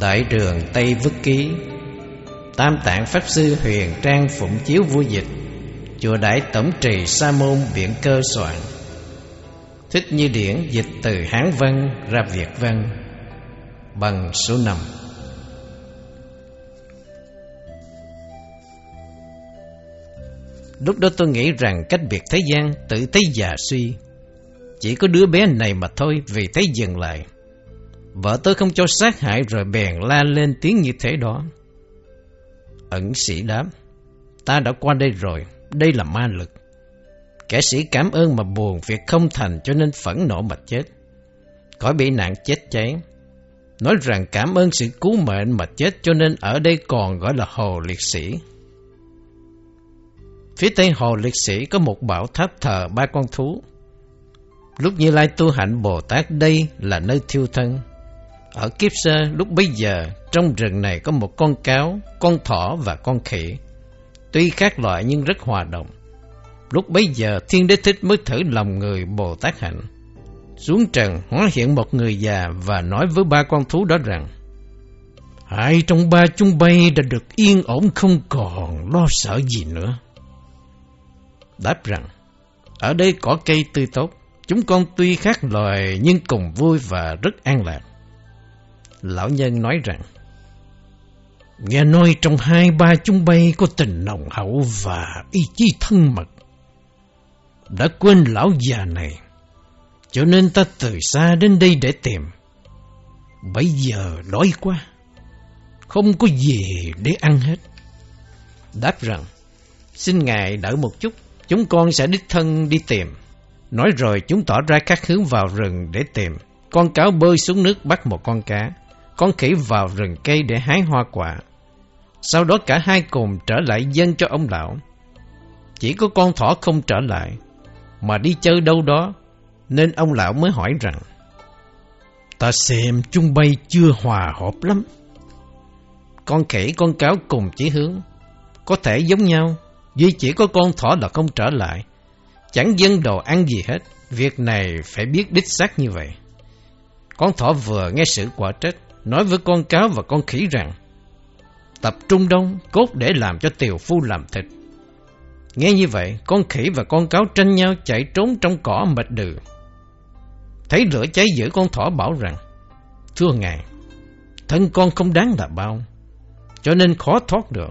Đại đường Tây Vức Ký. Tam tạng Pháp Sư Huyền Trang Phụng Chiếu Vua Dịch. Chùa Đại Tổng Trì Sa Môn Biện Cơ Soạn. Thích Như Điển dịch từ Hán Văn ra Việt Văn. Bằng số 5 Lúc đó tôi nghĩ rằng cách biệt thế gian tự thấy già suy. Chỉ có đứa bé này mà thôi, vì thấy dừng lại. Vợ tôi không cho sát hại rồi bèn la lên tiếng như thế đó. Ẩn sĩ đáp Ta đã qua đây rồi, Đây là ma lực. Kẻ sĩ cảm ơn mà buồn Việc không thành cho nên phẫn nộ mà chết. Khỏi bị nạn chết cháy Nói rằng cảm ơn sự cứu mệnh mà chết Cho nên ở đây còn gọi là hồ liệt sĩ. Phía tây hồ liệt sĩ có một bảo tháp thờ ba con thú. Lúc Như Lai tu hạnh Bồ Tát đây là nơi thiêu thân ở kiếp sơ, lúc bấy giờ, Trong rừng này có một con cáo, Con thỏ và con khỉ. Tuy khác loại nhưng rất hòa đồng. Lúc bấy giờ, Thiên Đế Thích mới thử lòng người Bồ Tát Hạnh. Xuống trần, hóa hiện một người già Và nói với ba con thú đó rằng Hai trong ba chúng bay đã được yên ổn không còn lo sợ gì nữa? Đáp rằng, Ở đây có cây tươi tốt. Chúng con tuy khác loài nhưng cùng vui và rất an lạc. Lão nhân nói rằng, Nghe nói trong hai ba chúng bay có tình nồng hậu và ý chí thân mật. Đã quên lão già này, Cho nên ta từ xa đến đây để tìm. Bây giờ đói quá, Không có gì để ăn hết. Đáp rằng, Xin Ngài đợi một chút, Chúng con sẽ đích thân đi tìm. Nói rồi chúng tỏ ra các hướng vào rừng để tìm. Con cáo bơi xuống nước bắt một con cá con khỉ vào rừng cây để hái hoa quả. Sau đó cả hai cùng trở lại dân cho ông lão. Chỉ có con thỏ không trở lại, mà đi chơi đâu đó, nên ông lão mới hỏi rằng, Ta xem chung bay chưa hòa hợp lắm. Con khỉ con cáo cùng chỉ hướng, có thể giống nhau, duy chỉ có con thỏ là không trở lại. Chẳng dân đồ ăn gì hết, việc này phải biết đích xác như vậy. Con thỏ vừa nghe sự quả trách, nói với con cáo và con khỉ rằng tập trung đông cốt để làm cho tiều phu làm thịt. Nghe như vậy, con khỉ và con cáo tranh nhau chạy trốn trong cỏ mệt đừ. Thấy lửa cháy giữa con thỏ bảo rằng Thưa ngài, thân con không đáng là bao, cho nên khó thoát được.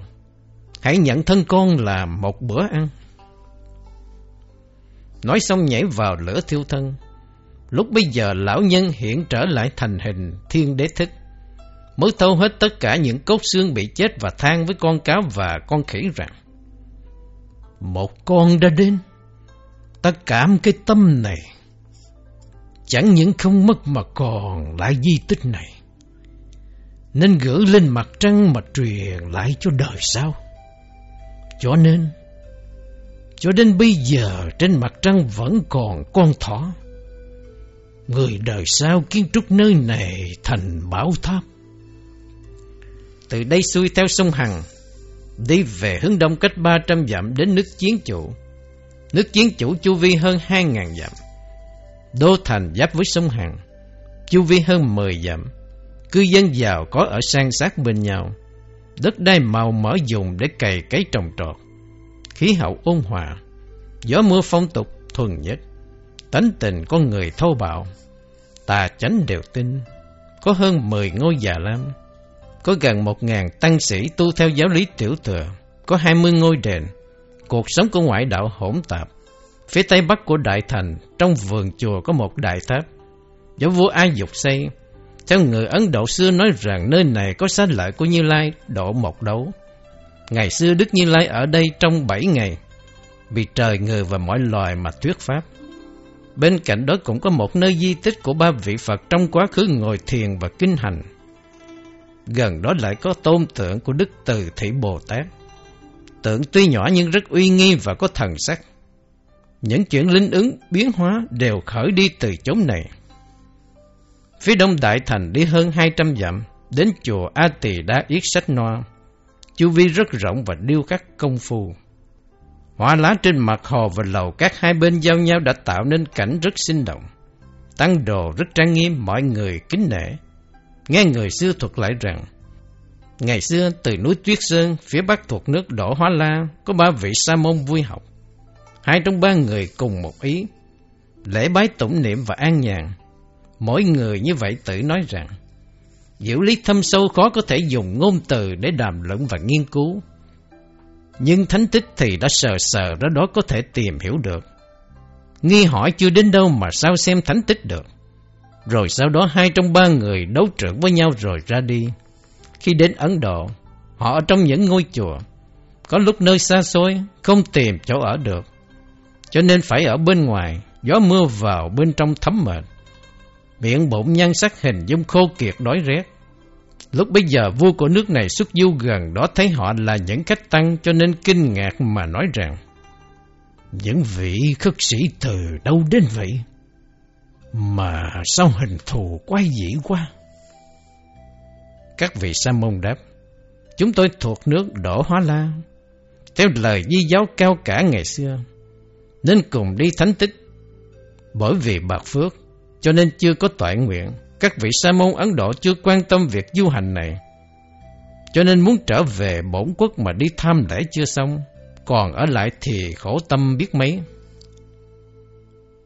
Hãy nhận thân con là một bữa ăn. Nói xong nhảy vào lửa thiêu thân. Lúc bây giờ lão nhân hiện trở lại thành hình thiên đế thích mới thâu hết tất cả những cốt xương bị chết và than với con cáo và con khỉ rằng Một con đã đến, ta cảm cái tâm này, chẳng những không mất mà còn lại di tích này. Nên gửi lên mặt trăng mà truyền lại cho đời sau. Cho nên, cho đến bây giờ trên mặt trăng vẫn còn con thỏ. Người đời sau kiến trúc nơi này thành bảo tháp từ đây xuôi theo sông Hằng, đi về hướng đông cách 300 dặm đến nước Chiến Chủ. Nước Chiến Chủ chu vi hơn 2.000 dặm. Đô thành giáp với sông Hằng, chu vi hơn 10 dặm. Cư dân giàu có ở sang sát bên nhau. Đất đai màu mỡ dùng để cày cấy trồng trọt. Khí hậu ôn hòa, gió mưa phong tục thuần nhất. Tánh tình con người thô bạo, tà chánh đều tin. Có hơn 10 ngôi già lam có gần một ngàn tăng sĩ tu theo giáo lý tiểu thừa, có hai mươi ngôi đền. Cuộc sống của ngoại đạo hỗn tạp. Phía tây bắc của đại thành, trong vườn chùa có một đại tháp do vua Ai Dục xây. Theo người Ấn Độ xưa nói rằng nơi này có sát lợi của Như Lai độ một đấu. Ngày xưa Đức Như Lai ở đây trong bảy ngày, vì trời người và mọi loài mà thuyết pháp. Bên cạnh đó cũng có một nơi di tích của ba vị Phật trong quá khứ ngồi thiền và kinh hành. Gần đó lại có tôn tượng của Đức Từ Thị Bồ Tát. Tượng tuy nhỏ nhưng rất uy nghi và có thần sắc. Những chuyện linh ứng, biến hóa đều khởi đi từ chốn này. Phía đông Đại Thành đi hơn 200 dặm, đến chùa A Tỳ Đa Yết Sách Noa. Chu vi rất rộng và điêu khắc công phu. Hoa lá trên mặt hồ và lầu các hai bên giao nhau đã tạo nên cảnh rất sinh động. Tăng đồ rất trang nghiêm, mọi người kính nể. Nghe người xưa thuật lại rằng, ngày xưa từ núi Tuyết Sơn, phía bắc thuộc nước Đỗ Hóa La, có ba vị sa môn vui học. Hai trong ba người cùng một ý, lễ bái tụng niệm và an nhàn. Mỗi người như vậy tự nói rằng, Diệu lý thâm sâu khó có thể dùng ngôn từ để đàm luận và nghiên cứu. Nhưng thánh tích thì đã sờ sờ ra đó có thể tìm hiểu được. Nghi hỏi chưa đến đâu mà sao xem thánh tích được. Rồi sau đó hai trong ba người đấu trưởng với nhau rồi ra đi. Khi đến Ấn Độ, họ ở trong những ngôi chùa. Có lúc nơi xa xôi, không tìm chỗ ở được. Cho nên phải ở bên ngoài, gió mưa vào bên trong thấm mệt. Miệng bụng nhan sắc hình dung khô kiệt đói rét. Lúc bây giờ vua của nước này xuất du gần đó thấy họ là những khách tăng cho nên kinh ngạc mà nói rằng Những vị khất sĩ từ đâu đến vậy? Mà sao hình thù quay dĩ quá? Các vị sa môn đáp, Chúng tôi thuộc nước Đỗ Hóa La. Theo lời di giáo cao cả ngày xưa, Nên cùng đi thánh tích. Bởi vì bạc phước, Cho nên chưa có toại nguyện, Các vị sa môn Ấn Độ chưa quan tâm việc du hành này. Cho nên muốn trở về bổn quốc mà đi tham lễ chưa xong, Còn ở lại thì khổ tâm biết mấy.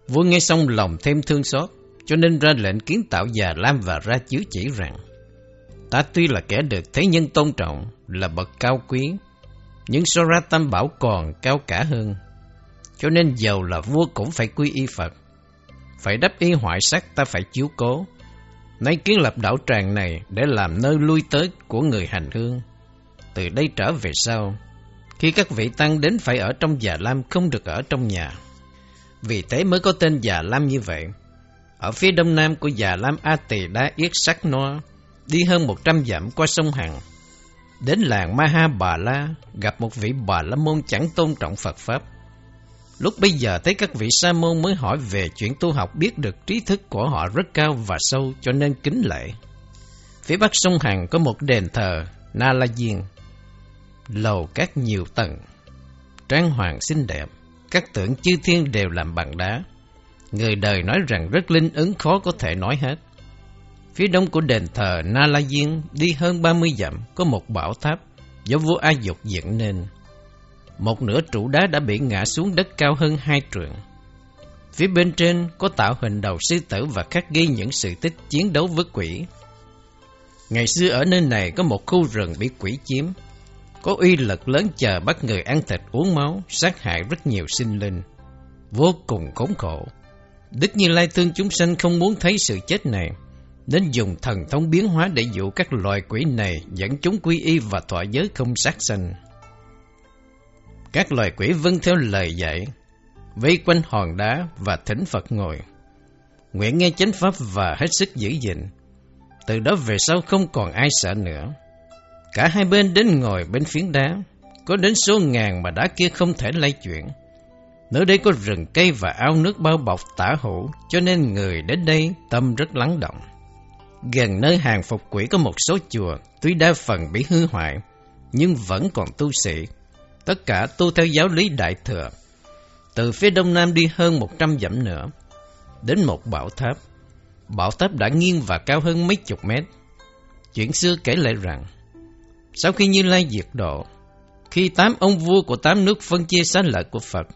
Vua nghe xong lòng thêm thương xót Cho nên ra lệnh kiến tạo già Lam và ra chiếu chỉ rằng Ta tuy là kẻ được thế nhân tôn trọng, là bậc cao quý, nhưng so ra tam bảo còn cao cả hơn. Cho nên giàu là vua cũng phải quy y Phật. Phải đắp y hoại sắc ta phải chiếu cố. Nay kiến lập đảo tràng này để làm nơi lui tới của người hành hương. Từ đây trở về sau, khi các vị tăng đến phải ở trong già lam không được ở trong nhà. Vì thế mới có tên già lam như vậy. Ở phía đông nam của già lam A Tỳ Đa Yết Sắc Noa đi hơn một trăm dặm qua sông Hằng. Đến làng Maha Bà La, gặp một vị Bà La Môn chẳng tôn trọng Phật Pháp. Lúc bây giờ thấy các vị Sa Môn mới hỏi về chuyện tu học biết được trí thức của họ rất cao và sâu cho nên kính lễ. Phía bắc sông Hằng có một đền thờ Na La Diên, lầu các nhiều tầng, trang hoàng xinh đẹp, các tượng chư thiên đều làm bằng đá. Người đời nói rằng rất linh ứng, khó có thể nói hết. Phía đông của đền thờ Na La Diên đi hơn 30 dặm, có một bảo tháp, do vua A Dục dựng nên. Một nửa trụ đá đã bị ngã xuống đất cao hơn hai trượng. Phía bên trên có tạo hình đầu sư tử và khắc ghi những sự tích chiến đấu với quỷ. Ngày xưa ở nơi này có một khu rừng bị quỷ chiếm. Có uy lực lớn chờ bắt người ăn thịt uống máu, sát hại rất nhiều sinh linh. Vô cùng khốn khổ. Đức Như Lai thương chúng sanh không muốn thấy sự chết này nên dùng thần thông biến hóa để dụ các loài quỷ này dẫn chúng quy y và thọ giới không sát sanh. Các loài quỷ vâng theo lời dạy, vây quanh hòn đá và thỉnh Phật ngồi. Nguyện nghe chánh pháp và hết sức giữ gìn. Từ đó về sau không còn ai sợ nữa. Cả hai bên đến ngồi bên phiến đá, có đến số ngàn mà đá kia không thể lay chuyển. Nơi đây có rừng cây và ao nước bao bọc tả hữu, cho nên người đến đây tâm rất lắng động. Gần nơi hàng phục quỷ có một số chùa, tuy đa phần bị hư hoại, nhưng vẫn còn tu sĩ. Tất cả tu theo giáo lý Đại Thừa. Từ phía đông nam đi hơn một trăm dặm nữa, đến một bảo tháp. Bảo tháp đã nghiêng và cao hơn mấy chục mét. Chuyện xưa kể lại rằng, sau khi Như Lai diệt độ, khi tám ông vua của tám nước phân chia xá lợi của Phật,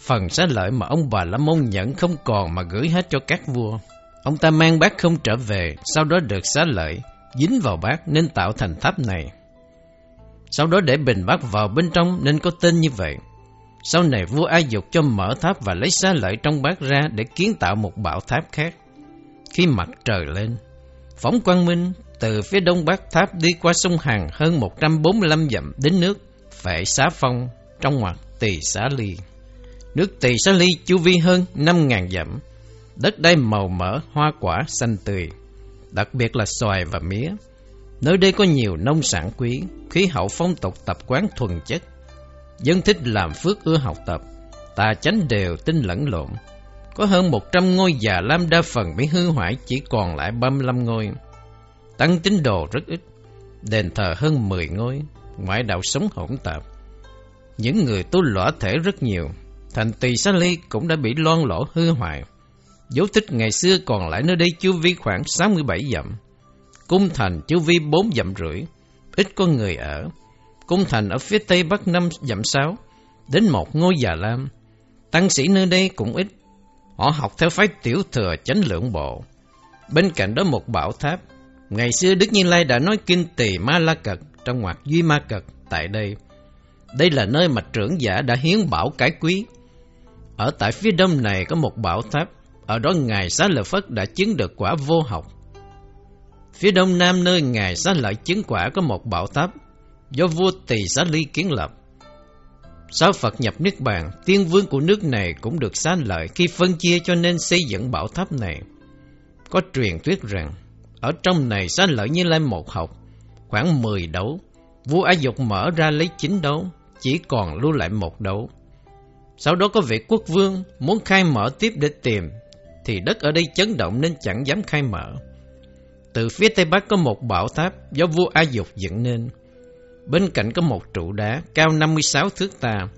phần xá lợi mà ông bà La Môn nhận không còn mà gửi hết cho các vua. Ông ta mang bát không trở về, sau đó được xá lợi, dính vào bát nên tạo thành tháp này. Sau đó để bình bát vào bên trong nên có tên như vậy. Sau này vua ai dục cho mở tháp và lấy xá lợi trong bát ra để kiến tạo một bảo tháp khác. Khi mặt trời lên, phóng quang minh từ phía đông bắc tháp đi qua sông Hằng hơn 145 dặm đến nước Phệ Xá Phong trong ngoặc Tỳ Xá Ly. Nước Tỳ Xá Ly chu vi hơn 5.000 dặm, Đất đai màu mỡ, hoa quả, xanh tươi, đặc biệt là xoài và mía. Nơi đây có nhiều nông sản quý, khí hậu phong tục tập quán thuần chất. Dân thích làm phước ưa học tập, tà chánh đều tinh lẫn lộn. Có hơn 100 ngôi già lam đa phần bị hư hoại chỉ còn lại 35 ngôi. Tăng tín đồ rất ít, đền thờ hơn 10 ngôi, ngoại đạo sống hỗn tạp. Những người tu lõa thể rất nhiều, thành tỳ xá ly cũng đã bị loan lỗ hư hoại. Dấu tích ngày xưa còn lại nơi đây chưa vi khoảng 67 dặm. cung thành chu vi bốn dặm rưỡi, ít có người ở. Cung thành ở phía tây bắc năm dặm sáu, đến một ngôi già lam. Tăng sĩ nơi đây cũng ít, họ học theo phái tiểu thừa chánh lượng bộ. Bên cạnh đó một bảo tháp, ngày xưa Đức Như Lai đã nói kinh tỳ ma la cật trong ngoặc duy ma cật tại đây. Đây là nơi mà trưởng giả đã hiến bảo cái quý. Ở tại phía đông này có một bảo tháp, ở đó Ngài Xá Lợi Phất đã chứng được quả vô học. Phía đông nam nơi Ngài Xá Lợi chứng quả có một bảo tháp do vua Tỳ Xá Ly kiến lập. Sau Phật nhập Niết Bàn, tiên vương của nước này cũng được xá lợi khi phân chia cho nên xây dựng bảo tháp này. Có truyền thuyết rằng, ở trong này xá lợi như lai một học, khoảng 10 đấu. Vua A Dục mở ra lấy 9 đấu, chỉ còn lưu lại một đấu. Sau đó có vị quốc vương muốn khai mở tiếp để tìm, thì đất ở đây chấn động nên chẳng dám khai mở. Từ phía tây bắc có một bảo tháp do vua A Dục dựng nên. Bên cạnh có một trụ đá cao 56 thước ta.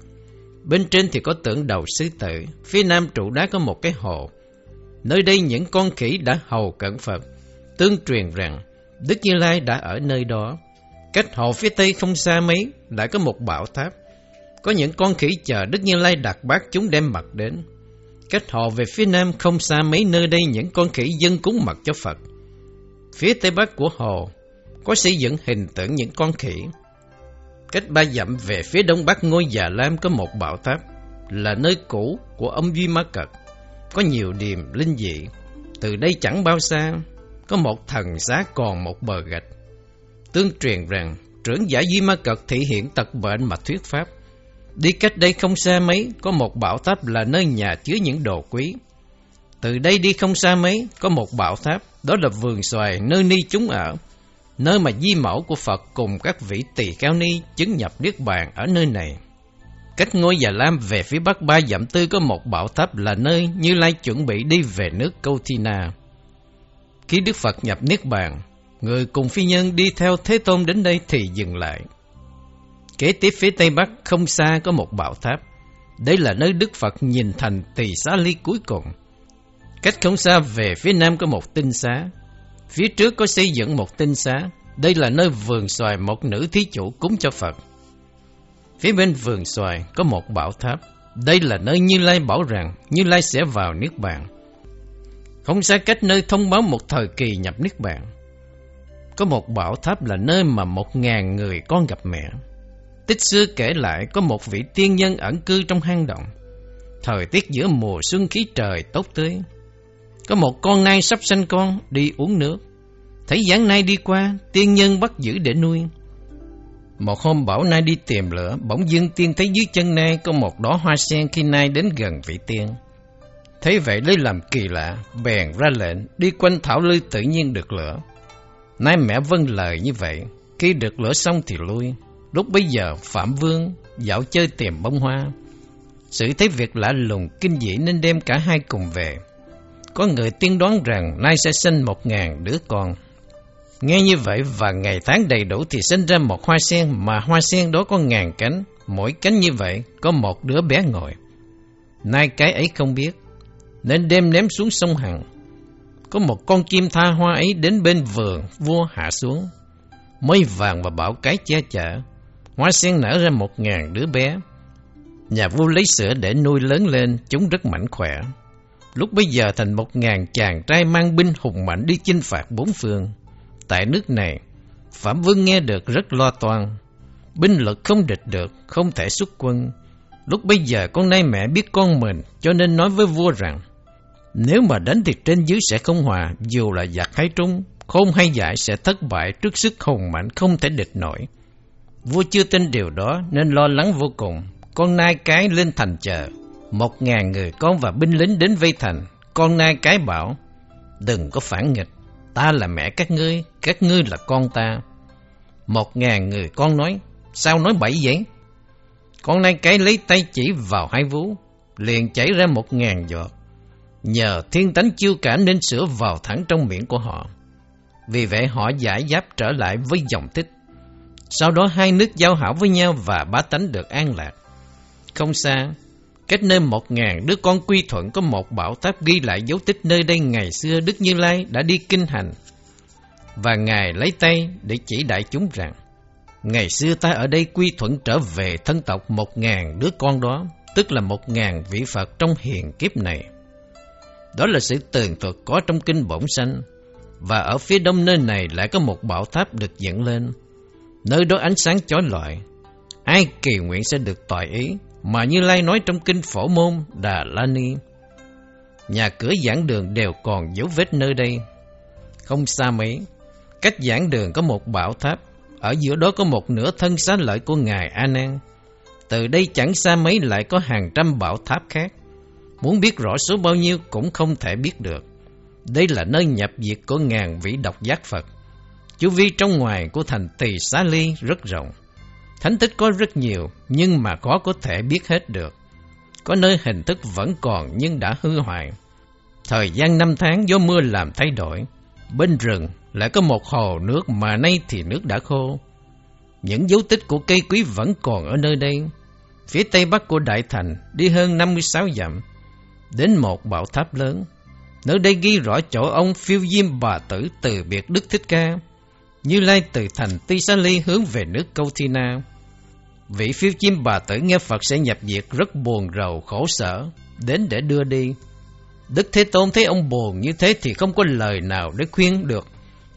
Bên trên thì có tượng đầu sư tử. Phía nam trụ đá có một cái hồ. Nơi đây những con khỉ đã hầu cận Phật. Tương truyền rằng Đức Như Lai đã ở nơi đó. Cách hồ phía tây không xa mấy đã có một bảo tháp. Có những con khỉ chờ Đức Như Lai đặt bát chúng đem mặt đến. Cách hồ về phía nam không xa mấy nơi đây những con khỉ dân cúng mặt cho Phật. Phía tây bắc của hồ có xây dựng hình tượng những con khỉ. Cách ba dặm về phía đông bắc ngôi già lam có một bảo tháp, là nơi cũ của ông Duy Ma Cật. Có nhiều điềm linh dị. Từ đây chẳng bao xa, có một thần giá còn một bờ gạch. Tương truyền rằng, trưởng giả Di Ma Cật thể hiện tật bệnh mà thuyết pháp. Đi cách đây không xa mấy, có một bảo tháp là nơi nhà chứa những đồ quý. Từ đây đi không xa mấy, có một bảo tháp, đó là vườn xoài nơi ni chúng ở nơi mà di mẫu của Phật cùng các vị tỳ kheo ni chứng nhập Niết Bàn ở nơi này. Cách ngôi Già Lam về phía bắc ba dặm tư có một bảo tháp là nơi Như Lai chuẩn bị đi về nước Câu Thi Na. Khi Đức Phật nhập Niết Bàn, người cùng phi nhân đi theo Thế Tôn đến đây thì dừng lại. Kế tiếp phía tây bắc không xa có một bảo tháp. Đây là nơi Đức Phật nhìn thành tỳ xá ly cuối cùng. Cách không xa về phía nam có một tinh xá, Phía trước có xây dựng một tinh xá, đây là nơi vườn xoài một nữ thí chủ cúng cho Phật. Phía bên vườn xoài có một bảo tháp, đây là nơi Như Lai bảo rằng Như Lai sẽ vào Niết Bàn. Không xa cách nơi thông báo một thời kỳ nhập Niết Bàn. Có một bảo tháp là nơi mà một ngàn người con gặp mẹ. Tích xưa kể lại có một vị tiên nhân ẩn cư trong hang động. Thời tiết giữa mùa xuân khí trời tốt tươi, có một con nai sắp sanh con đi uống nước. Thấy dáng nai đi qua, tiên nhân bắt giữ để nuôi. Một hôm bảo nai đi tìm lửa, bỗng dưng tiên thấy dưới chân nai có một đóa hoa sen khi nai đến gần vị tiên. Thấy vậy lấy làm kỳ lạ, bèn ra lệnh đi quanh thảo lư tự nhiên được lửa. Nai mẹ vâng lời như vậy, khi được lửa xong thì lui. Lúc bấy giờ Phạm Vương dạo chơi tìm bông hoa. Sự thấy việc lạ lùng kinh dị nên đem cả hai cùng về. Có người tiên đoán rằng nay sẽ sinh một ngàn đứa con. Nghe như vậy và ngày tháng đầy đủ thì sinh ra một hoa sen mà hoa sen đó có ngàn cánh. Mỗi cánh như vậy có một đứa bé ngồi. Nay cái ấy không biết, nên đem ném xuống sông Hằng. Có một con chim tha hoa ấy đến bên vườn, vua hạ xuống. mới vàng và bảo cái che chở. Hoa sen nở ra một ngàn đứa bé. Nhà vua lấy sữa để nuôi lớn lên, chúng rất mạnh khỏe. Lúc bây giờ thành một ngàn chàng trai mang binh hùng mạnh đi chinh phạt bốn phương. Tại nước này, Phạm Vương nghe được rất lo toan. Binh lực không địch được, không thể xuất quân. Lúc bây giờ con nay mẹ biết con mình, cho nên nói với vua rằng, nếu mà đánh thì trên dưới sẽ không hòa, dù là giặc hay trung, khôn hay dại sẽ thất bại trước sức hùng mạnh không thể địch nổi. Vua chưa tin điều đó nên lo lắng vô cùng, con nai cái lên thành chờ. Một ngàn người con và binh lính đến vây thành, con nai cái bảo, đừng có phản nghịch, ta là mẹ các ngươi, các ngươi là con ta. Một ngàn người con nói, sao nói bậy vậy? Con nai cái lấy tay chỉ vào hai vú, liền chảy ra một ngàn giọt. Nhờ thiên tánh chiêu cảm nên sữa vào thẳng trong miệng của họ. Vì vậy họ giải giáp trở lại với dòng tích. Sau đó hai nước giao hảo với nhau và bá tánh được an lạc. Không xa, Cách nơi một ngàn đứa con quy thuận có một bảo tháp ghi lại dấu tích nơi đây ngày xưa Đức Như Lai đã đi kinh hành. và Ngài lấy tay để chỉ đại chúng rằng Ngày xưa ta ở đây quy thuận trở về thân tộc một ngàn đứa con đó, tức là một ngàn vị Phật trong hiền kiếp này. Đó là sự tường thuật có trong kinh bổn sanh, và ở phía đông nơi này lại có một bảo tháp được dựng lên. Nơi đó ánh sáng chói lọi, ai kỳ nguyện sẽ được tòa ý, mà Như Lai nói trong kinh phổ môn Đà La Ni. Nhà cửa giảng đường đều còn dấu vết nơi đây. Không xa mấy, cách giảng đường có một bảo tháp, ở giữa đó có một nửa thân xá lợi của Ngài A Nan. Từ đây chẳng xa mấy lại có hàng trăm bảo tháp khác. Muốn biết rõ số bao nhiêu cũng không thể biết được. Đây là nơi nhập diệt của ngàn vị độc giác Phật. Chu vi trong ngoài của thành Tỳ Xá Ly rất rộng. Thánh tích có rất nhiều, nhưng mà khó có thể biết hết được. Có nơi hình thức vẫn còn nhưng đã hư hoại. Thời gian năm tháng do mưa làm thay đổi. Bên rừng lại có một hồ nước mà nay thì nước đã khô. Những dấu tích của cây quý vẫn còn ở nơi đây. Phía tây bắc của Đại Thành đi hơn 56 dặm, đến một bảo tháp lớn. Nơi đây ghi rõ chỗ ông phiêu diêm bà tử từ biệt Đức Thích Ca, như lai từ thành Ti Sa Ly hướng về nước Câu Thi Na. Vị phiêu chim bà tử nghe Phật sẽ nhập diệt rất buồn rầu khổ sở, đến để đưa đi. Đức Thế Tôn thấy ông buồn như thế thì không có lời nào để khuyên được,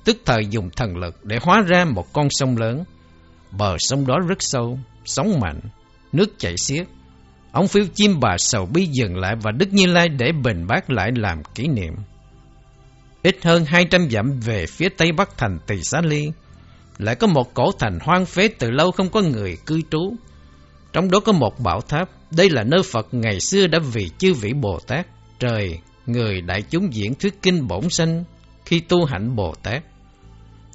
tức thời dùng thần lực để hóa ra một con sông lớn. Bờ sông đó rất sâu, sóng mạnh, nước chảy xiết. Ông phiêu chim bà sầu bi dừng lại và Đức Như Lai để bình bát lại làm kỷ niệm. Ít hơn 200 dặm về phía tây bắc thành Tỳ Xá Ly, lại có một cổ thành hoang phế từ lâu không có người cư trú. Trong đó có một bảo tháp, đây là nơi Phật ngày xưa đã vì chư vị Bồ Tát, trời, người đại chúng diễn thuyết kinh bổn sanh khi tu hạnh Bồ Tát.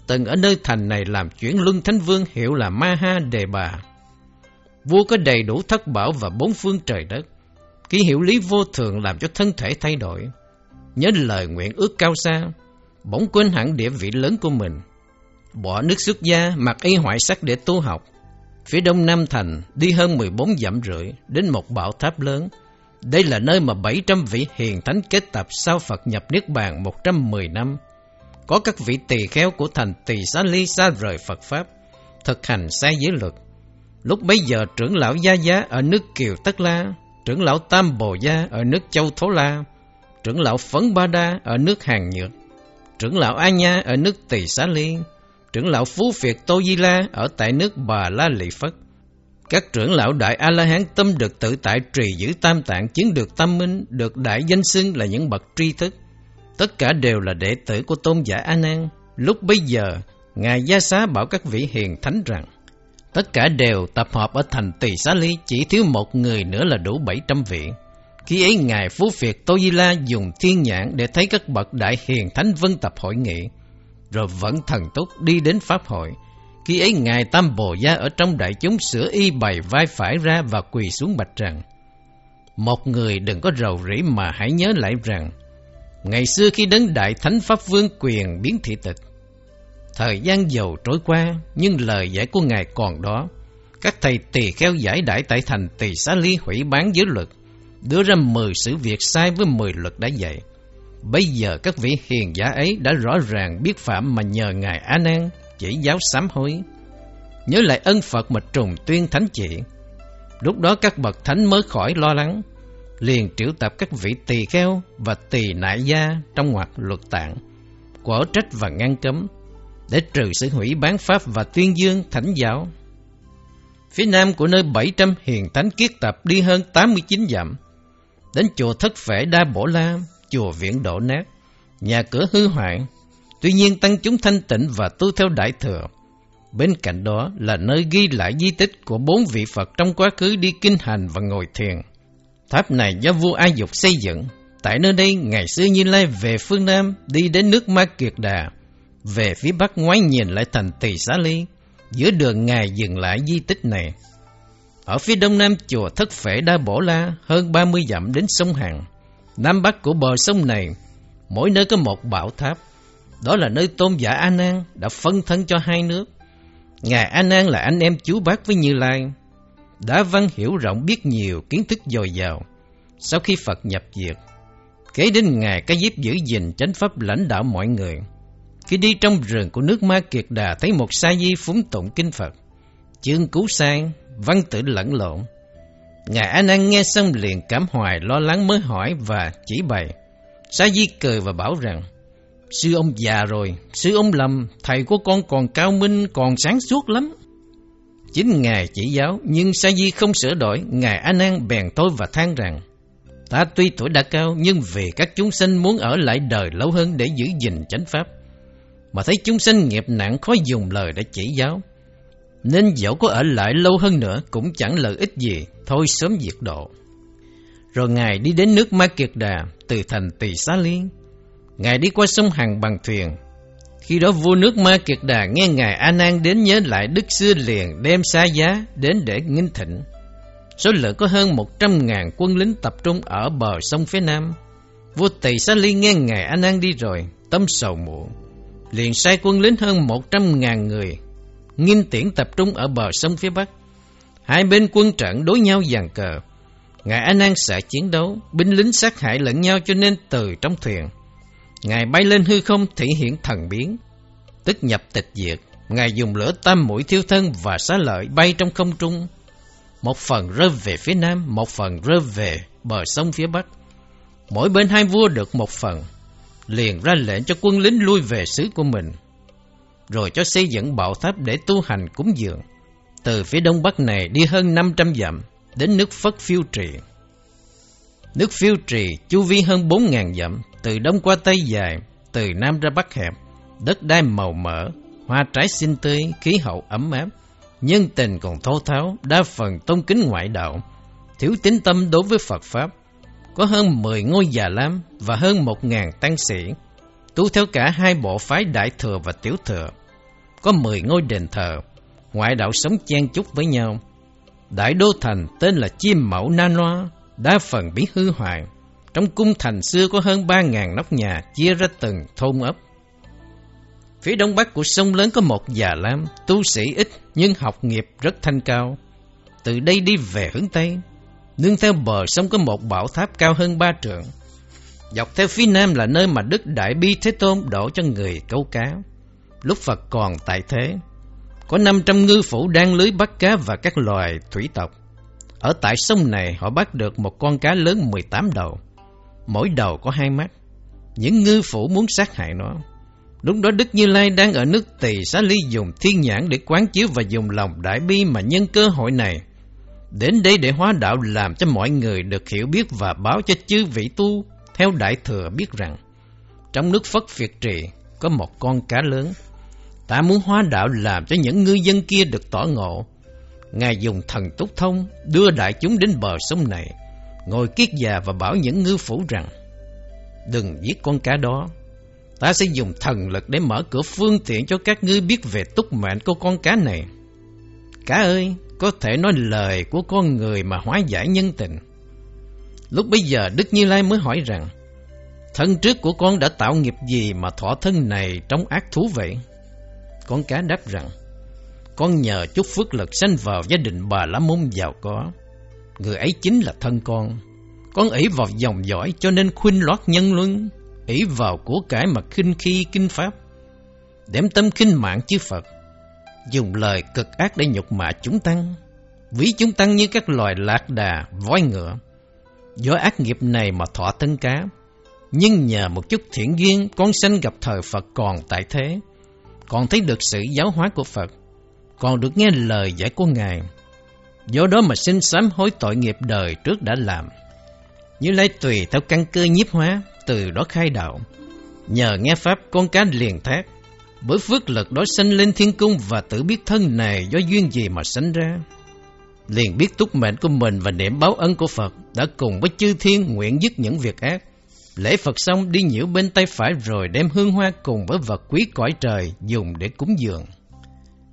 Từng ở nơi thành này làm chuyển luân thánh vương hiệu là Ma Ha Đề Bà. Vua có đầy đủ thất bảo và bốn phương trời đất. Ký hiệu lý vô thường làm cho thân thể thay đổi. Nhớ lời nguyện ước cao xa, bỗng quên hẳn địa vị lớn của mình bỏ nước xuất gia, mặc y hoại sắc để tu học. Phía đông Nam Thành, đi hơn 14 dặm rưỡi, đến một bảo tháp lớn. Đây là nơi mà 700 vị hiền thánh kết tập sau Phật nhập Niết Bàn 110 năm. Có các vị tỳ kheo của thành tỳ xá ly xa rời Phật Pháp, thực hành sai giới luật. Lúc bấy giờ trưởng lão Gia Gia ở nước Kiều Tất La, trưởng lão Tam Bồ Gia ở nước Châu Thố La, trưởng lão Phấn Ba Đa ở nước Hàng Nhược, trưởng lão A Nha ở nước Tỳ Xá liên, trưởng lão Phú Việt Tô Di La ở tại nước Bà La Lị Phất. Các trưởng lão Đại A-la-hán tâm được tự tại trì giữ tam tạng chứng được tâm minh, được đại danh xưng là những bậc tri thức. Tất cả đều là đệ tử của tôn giả A Nan. Lúc bấy giờ, Ngài Gia Xá bảo các vị hiền thánh rằng, tất cả đều tập hợp ở thành Tỳ Xá Ly, chỉ thiếu một người nữa là đủ 700 vị. Khi ấy Ngài Phú Việt Tô Di La dùng thiên nhãn để thấy các bậc đại hiền thánh vân tập hội nghị, rồi vẫn thần túc đi đến Pháp hội. Khi ấy Ngài Tam Bồ Gia ở trong đại chúng sửa y bày vai phải ra và quỳ xuống bạch rằng Một người đừng có rầu rĩ mà hãy nhớ lại rằng Ngày xưa khi đến Đại Thánh Pháp Vương quyền biến thị tịch Thời gian dầu trôi qua nhưng lời giải của Ngài còn đó Các thầy tỳ kheo giải đãi tại thành tỳ xá ly hủy bán giới luật Đưa ra mười sự việc sai với mười luật đã dạy Bây giờ các vị hiền giả ấy đã rõ ràng biết phạm mà nhờ Ngài A Nan chỉ giáo sám hối. Nhớ lại ân Phật mà trùng tuyên thánh chỉ. Lúc đó các bậc thánh mới khỏi lo lắng, liền triệu tập các vị tỳ kheo và tỳ nại gia trong ngoặc luật tạng, quở trách và ngăn cấm, để trừ sự hủy bán pháp và tuyên dương thánh giáo. Phía nam của nơi 700 hiền thánh kiết tập đi hơn 89 dặm, đến chùa Thất Phệ Đa Bổ La chùa viện đổ nát, nhà cửa hư hoại. Tuy nhiên tăng chúng thanh tịnh và tu theo đại thừa. Bên cạnh đó là nơi ghi lại di tích của bốn vị Phật trong quá khứ đi kinh hành và ngồi thiền. Tháp này do vua Ai Dục xây dựng. Tại nơi đây, ngày xưa Như Lai về phương Nam, đi đến nước Ma Kiệt Đà. Về phía Bắc ngoái nhìn lại thành Tỳ Xá Ly. Giữa đường Ngài dừng lại di tích này. Ở phía đông nam chùa Thất Phệ Đa Bổ La, hơn 30 dặm đến sông Hằng. Nam Bắc của bờ sông này, mỗi nơi có một bảo tháp. Đó là nơi tôn giả A Nan đã phân thân cho hai nước. Ngài A Nan là anh em chú bác với Như Lai, đã văn hiểu rộng biết nhiều kiến thức dồi dào. Sau khi Phật nhập diệt, kế đến Ngài cái giúp giữ gìn chánh pháp lãnh đạo mọi người. Khi đi trong rừng của nước Ma Kiệt Đà thấy một sa di phúng tụng kinh Phật. Chương cứu sang, văn tử lẫn lộn. Ngài An An nghe xong liền cảm hoài lo lắng mới hỏi và chỉ bày. Sa di cười và bảo rằng, Sư ông già rồi, sư ông lầm, thầy của con còn cao minh, còn sáng suốt lắm. Chính Ngài chỉ giáo, nhưng Sa Di không sửa đổi, Ngài A Nan bèn thôi và than rằng, Ta tuy tuổi đã cao, nhưng vì các chúng sinh muốn ở lại đời lâu hơn để giữ gìn chánh pháp, mà thấy chúng sinh nghiệp nặng khó dùng lời để chỉ giáo. Nên dẫu có ở lại lâu hơn nữa cũng chẳng lợi ích gì, thôi sớm diệt độ. Rồi Ngài đi đến nước Ma Kiệt Đà, từ thành Tỳ Xá Liên. Ngài đi qua sông Hằng bằng thuyền, khi đó vua nước Ma Kiệt Đà nghe Ngài A Nan đến nhớ lại đức xưa liền đem xa giá đến để nghinh thịnh. Số lượng có hơn một trăm ngàn quân lính tập trung ở bờ sông phía nam. Vua Tỳ Xá Liên nghe Ngài A Nan đi rồi, tâm sầu muộn. Liền sai quân lính hơn một trăm ngàn người, nghiên tiễn tập trung ở bờ sông phía bắc. Hai bên quân trận đối nhau dàn cờ. Ngài A Nan sợ chiến đấu, binh lính sát hại lẫn nhau cho nên từ trong thuyền Ngài bay lên hư không thể hiện thần biến, tức nhập tịch diệt. Ngài dùng lửa tam mũi thiêu thân và xá lợi bay trong không trung. Một phần rơi về phía nam, một phần rơi về bờ sông phía bắc. Mỗi bên hai vua được một phần, liền ra lệnh cho quân lính lui về xứ của mình, rồi cho xây dựng bảo tháp để tu hành cúng dường. Từ phía đông bắc này đi hơn 500 dặm, đến nước Phất Phiêu Trì. Nước Phiêu Trì chu vi hơn 4.000 dặm, từ đông qua tây dài, từ nam ra bắc hẹp, đất đai màu mỡ, hoa trái xinh tươi, khí hậu ấm áp, nhân tình còn thô tháo, đa phần tôn kính ngoại đạo, thiếu tín tâm đối với Phật Pháp. Có hơn 10 ngôi già lam và hơn 1.000 tăng sĩ, tu theo cả hai bộ phái Đại Thừa và Tiểu Thừa. Có 10 ngôi đền thờ, ngoại đạo sống chen chúc với nhau. Đại đô thành tên là Chim Mẫu Na Loa, đa phần bị hư hoại, trong cung thành xưa có hơn ba ngàn nóc nhà chia ra từng thôn ấp. Phía đông bắc của sông lớn có một già lam, tu sĩ ít nhưng học nghiệp rất thanh cao. Từ đây đi về hướng Tây, nương theo bờ sông có một bảo tháp cao hơn ba trượng. Dọc theo phía nam là nơi mà Đức Đại Bi Thế Tôn đổ cho người câu cá. Lúc Phật còn tại thế, có 500 ngư phủ đang lưới bắt cá và các loài thủy tộc. Ở tại sông này họ bắt được một con cá lớn 18 đầu mỗi đầu có hai mắt. Những ngư phủ muốn sát hại nó. Lúc đó Đức Như Lai đang ở nước Tỳ Xá Ly dùng thiên nhãn để quán chiếu và dùng lòng đại bi mà nhân cơ hội này. Đến đây để hóa đạo làm cho mọi người được hiểu biết và báo cho chư vị tu, theo Đại Thừa biết rằng, trong nước Phất Việt Trì có một con cá lớn. Ta muốn hóa đạo làm cho những ngư dân kia được tỏ ngộ. Ngài dùng thần túc thông đưa đại chúng đến bờ sông này, ngồi kiết già và bảo những ngư phủ rằng, Đừng giết con cá đó Ta sẽ dùng thần lực để mở cửa phương tiện cho các ngươi biết về túc mệnh của con cá này Cá ơi, có thể nói lời của con người mà hóa giải nhân tình. Lúc bây giờ Đức Như Lai mới hỏi rằng Thân trước của con đã tạo nghiệp gì mà thọ thân này trong ác thú vậy? Con cá đáp rằng Con nhờ chút phước lực sanh vào gia đình bà la môn giàu có. Người ấy chính là thân con. Con ỷ vào dòng dõi cho nên khuyên lót nhân luân ỷ vào của cải mà khinh khi kinh pháp đếm tâm khinh mạng chư Phật. Dùng lời cực ác để nhục mạ chúng tăng. Ví chúng tăng như các loài lạc đà, voi ngựa. Do ác nghiệp này mà thọ thân cá. Nhưng nhờ một chút thiện duyên Con sanh gặp thời Phật còn tại thế. Còn thấy được sự giáo hóa của Phật. Còn được nghe lời giải của Ngài. Do đó mà xin sám hối tội nghiệp đời trước đã làm. Như lấy tùy theo căn cơ nhiếp hóa Từ đó khai đạo. Nhờ nghe Pháp con cá liền thác. Bởi phước lực đó sanh lên thiên cung Và tự biết thân này do duyên gì mà sanh ra. Liền biết túc mệnh của mình Và niệm báo ân của Phật Đã cùng với chư thiên nguyện dứt những việc ác. Lễ Phật xong đi nhiễu bên tay phải Rồi đem hương hoa cùng với vật quý cõi trời Dùng để cúng dường.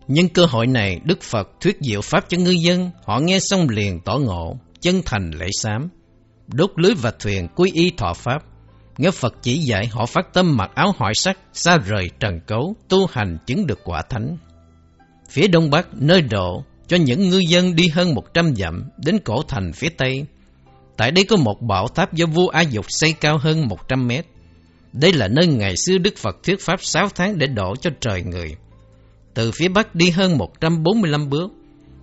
Nhân cơ hội này, Đức Phật thuyết diệu Pháp cho ngư dân, họ nghe xong liền tỏ ngộ, chân thành lễ sám, đốt lưới và thuyền quy y thọ Pháp. Nghe Phật chỉ dạy họ phát tâm mặc áo hỏi sắc, xa rời trần cấu, tu hành chứng được quả thánh. Phía đông bắc, nơi độ, cho những ngư dân đi hơn một trăm dặm, đến cổ thành phía tây. Tại đây có một bảo tháp do vua A Dục xây cao hơn một trăm mét. Đây là nơi ngày xưa Đức Phật thuyết pháp 6 tháng để đổ cho trời người. Từ phía bắc đi hơn 145 bước,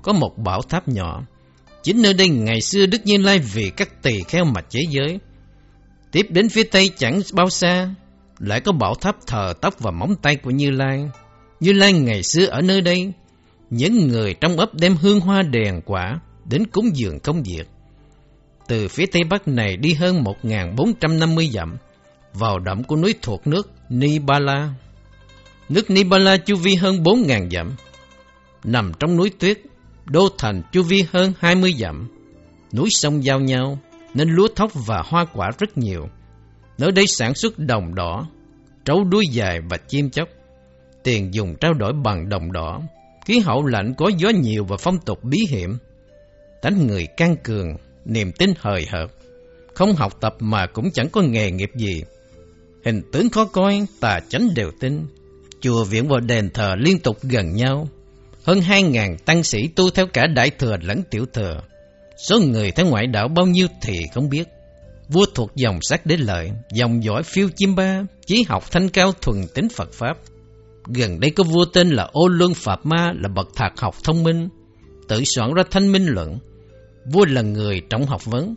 có một bảo tháp nhỏ. Chính nơi đây ngày xưa Đức Như Lai vì các tỳ kheo mà chế giới. Tiếp đến phía tây chẳng bao xa, lại có bảo tháp thờ tóc và móng tay của Như Lai. Như Lai ngày xưa ở nơi đây, những người trong ấp đem hương hoa đèn quả đến cúng dường công việc. Từ phía tây bắc này đi hơn 1.450 dặm, vào đậm của núi thuộc nước Nibala. Nước Nibala chu vi hơn 4.000 dặm, nằm trong núi tuyết, đô thành chu vi hơn 20 dặm. Núi sông giao nhau, nên lúa thóc và hoa quả rất nhiều. Nơi đây sản xuất đồng đỏ, trấu đuôi dài và chim chóc. Tiền dùng trao đổi bằng đồng đỏ, khí hậu lạnh có gió nhiều và phong tục bí hiểm. Tánh người can cường, niềm tin hời hợt, không học tập mà cũng chẳng có nghề nghiệp gì. Hình tướng khó coi, tà chánh đều tin. Chùa viện và đền thờ liên tục gần nhau. Hơn hai ngàn tăng sĩ tu theo cả đại thừa lẫn tiểu thừa. Số người theo ngoại đạo bao nhiêu thì không biết. Vua thuộc dòng sắc đế lợi, dòng dõi phiêu chim ba, chí học thanh cao thuần tính Phật Pháp. Gần đây có vua tên là Ô Luân Phạm Ma là bậc thạc học thông minh, tự soạn ra thanh minh luận. Vua là người trọng học vấn,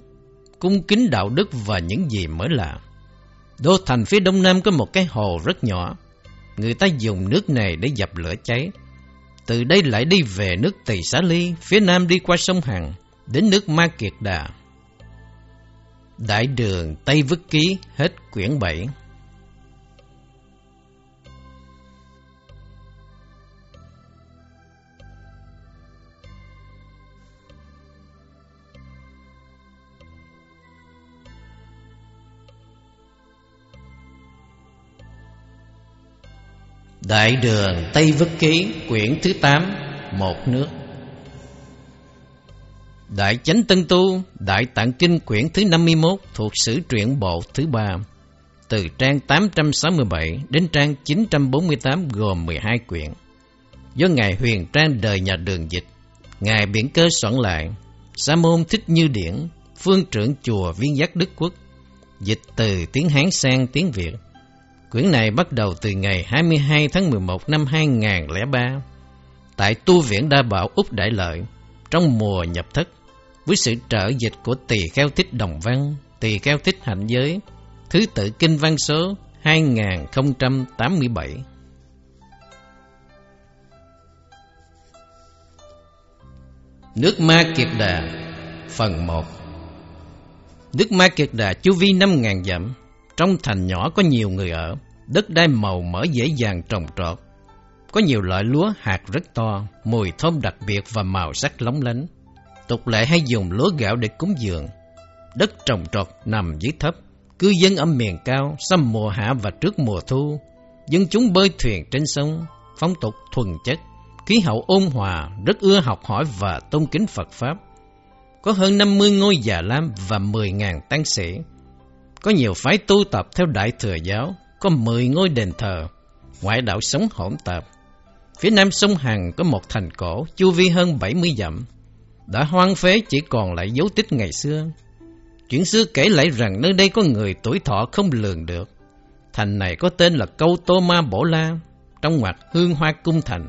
cung kính đạo đức và những gì mới lạ. Đô thành phía đông nam có một cái hồ rất nhỏ. Người ta dùng nước này để dập lửa cháy. Từ đây lại đi về nước Tỳ Xá Ly, phía nam đi qua sông Hằng, đến nước Ma Kiệt Đà. Đại đường Tây Vức Ký hết quyển 7 Đại đường Tây Vức Ký quyển thứ 8 Một nước Đại Chánh Tân Tu, Đại Tạng Kinh quyển thứ 51 thuộc sử truyện bộ thứ 3 Từ trang 867 đến trang 948 gồm 12 quyển. Do Ngài Huyền Trang đời nhà đường dịch, Ngài Biển Cơ soạn lại, Sa môn Thích Như Điển, Phương trưởng chùa Viên Giác Đức Quốc, Dịch từ tiếng Hán sang tiếng Việt. Quyển này bắt đầu từ ngày 22 tháng 11 năm 2003 tại Tu Viện Đa Bảo Úc Đại Lợi, trong mùa nhập thất với sự trợ dịch của tỳ kheo thích đồng văn, tỳ kheo thích hạnh giới, thứ tự kinh văn số 2087. Nước Ma Kiệt Đà Phần 1 Nước Ma Kiệt Đà chu vi 5.000 dặm trong thành nhỏ có nhiều người ở, đất đai màu mỡ dễ dàng trồng trọt. Có nhiều loại lúa hạt rất to, mùi thơm đặc biệt và màu sắc lóng lánh. Tục lệ hay dùng lúa gạo để cúng dường. Đất trồng trọt nằm dưới thấp, cư dân ở miền cao, xâm mùa hạ và trước mùa thu. Dân chúng bơi thuyền trên sông, phong tục thuần chất, khí hậu ôn hòa, rất ưa học hỏi và tôn kính Phật Pháp. Có hơn 50 ngôi già lam và 10.000 tăng sĩ có nhiều phái tu tập theo Đại Thừa Giáo, có 10 ngôi đền thờ, ngoại đạo sống hỗn tạp. Phía nam sông Hằng có một thành cổ, chu vi hơn 70 dặm, đã hoang phế chỉ còn lại dấu tích ngày xưa. Chuyện xưa kể lại rằng nơi đây có người tuổi thọ không lường được. Thành này có tên là Câu Tô Ma Bổ La, trong ngoặc hương hoa cung thành.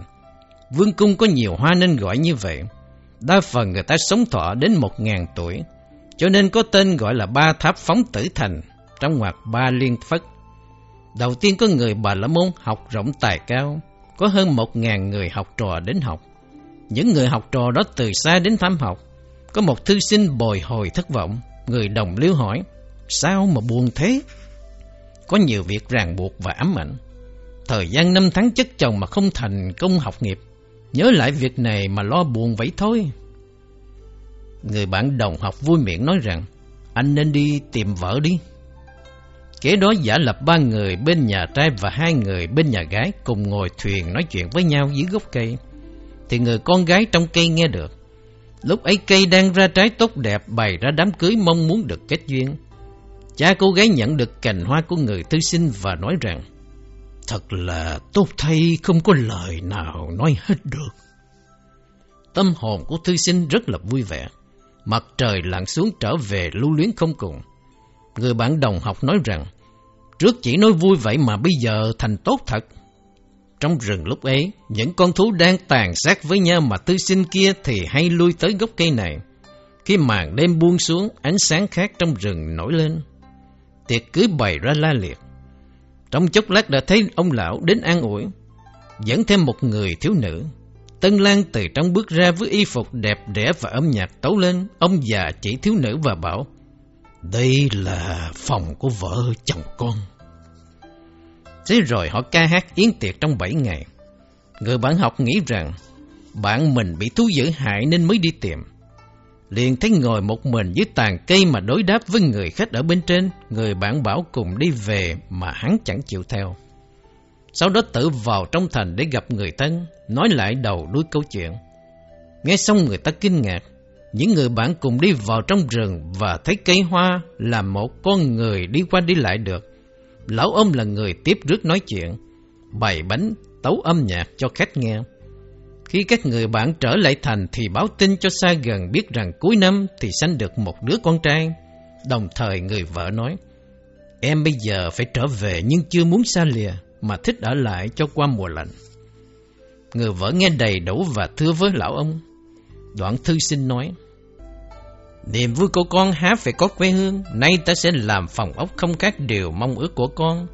Vương cung có nhiều hoa nên gọi như vậy. Đa phần người ta sống thọ đến một ngàn tuổi, cho nên có tên gọi là ba tháp phóng tử thành trong ngoặc ba liên phất. Đầu tiên có người Bà La Môn học rộng tài cao, có hơn một ngàn người học trò đến học. Những người học trò đó từ xa đến thăm học. Có một thư sinh bồi hồi thất vọng, người đồng liêu hỏi, sao mà buồn thế? Có nhiều việc ràng buộc và ám ảnh. Thời gian năm tháng chất chồng mà không thành công học nghiệp, nhớ lại việc này mà lo buồn vậy thôi. Người bạn đồng học vui miệng nói rằng Anh nên đi tìm vợ đi Kế đó giả lập ba người bên nhà trai và hai người bên nhà gái cùng ngồi thuyền nói chuyện với nhau dưới gốc cây. Thì người con gái trong cây nghe được. Lúc ấy cây đang ra trái tốt đẹp bày ra đám cưới mong muốn được kết duyên. Cha cô gái nhận được cành hoa của người thư sinh và nói rằng Thật là tốt thay không có lời nào nói hết được. Tâm hồn của thư sinh rất là vui vẻ. Mặt trời lặn xuống trở về lưu luyến không cùng. Người bạn đồng học nói rằng, Trước chỉ nói vui vậy mà bây giờ thành tốt thật. Trong rừng lúc ấy, những con thú đang tàn sát với nhau mà tư sinh kia thì hay lui tới gốc cây này. Khi màn đêm buông xuống, ánh sáng khác trong rừng nổi lên. Tiệc cưới bày ra la liệt. Trong chốc lát đã thấy ông lão đến an ủi, dẫn thêm một người thiếu nữ. Tân Lan từ trong bước ra với y phục đẹp đẽ và âm nhạc tấu lên, ông già chỉ thiếu nữ và bảo, Đây là phòng của vợ chồng con. Thế rồi họ ca hát yến tiệc trong bảy ngày. Người bạn học nghĩ rằng bạn mình bị thú dữ hại nên mới đi tìm. Liền thấy ngồi một mình dưới tàn cây mà đối đáp với người khách ở bên trên, người bạn bảo cùng đi về mà hắn chẳng chịu theo. Sau đó tự vào trong thành để gặp người thân, nói lại đầu đuôi câu chuyện. Nghe xong người ta kinh ngạc, những người bạn cùng đi vào trong rừng và thấy cây hoa là một con người đi qua đi lại được. Lão ông là người tiếp rước nói chuyện, bày bánh, tấu âm nhạc cho khách nghe. Khi các người bạn trở lại thành thì báo tin cho xa gần biết rằng cuối năm thì sanh được một đứa con trai. Đồng thời người vợ nói, em bây giờ phải trở về nhưng chưa muốn xa lìa mà thích ở lại cho qua mùa lạnh. Người vợ nghe đầy đủ và thưa với lão ông. Đoạn thư sinh nói, Niềm vui của con há phải có quê hương, nay ta sẽ làm phòng ốc không khác điều mong ước của con,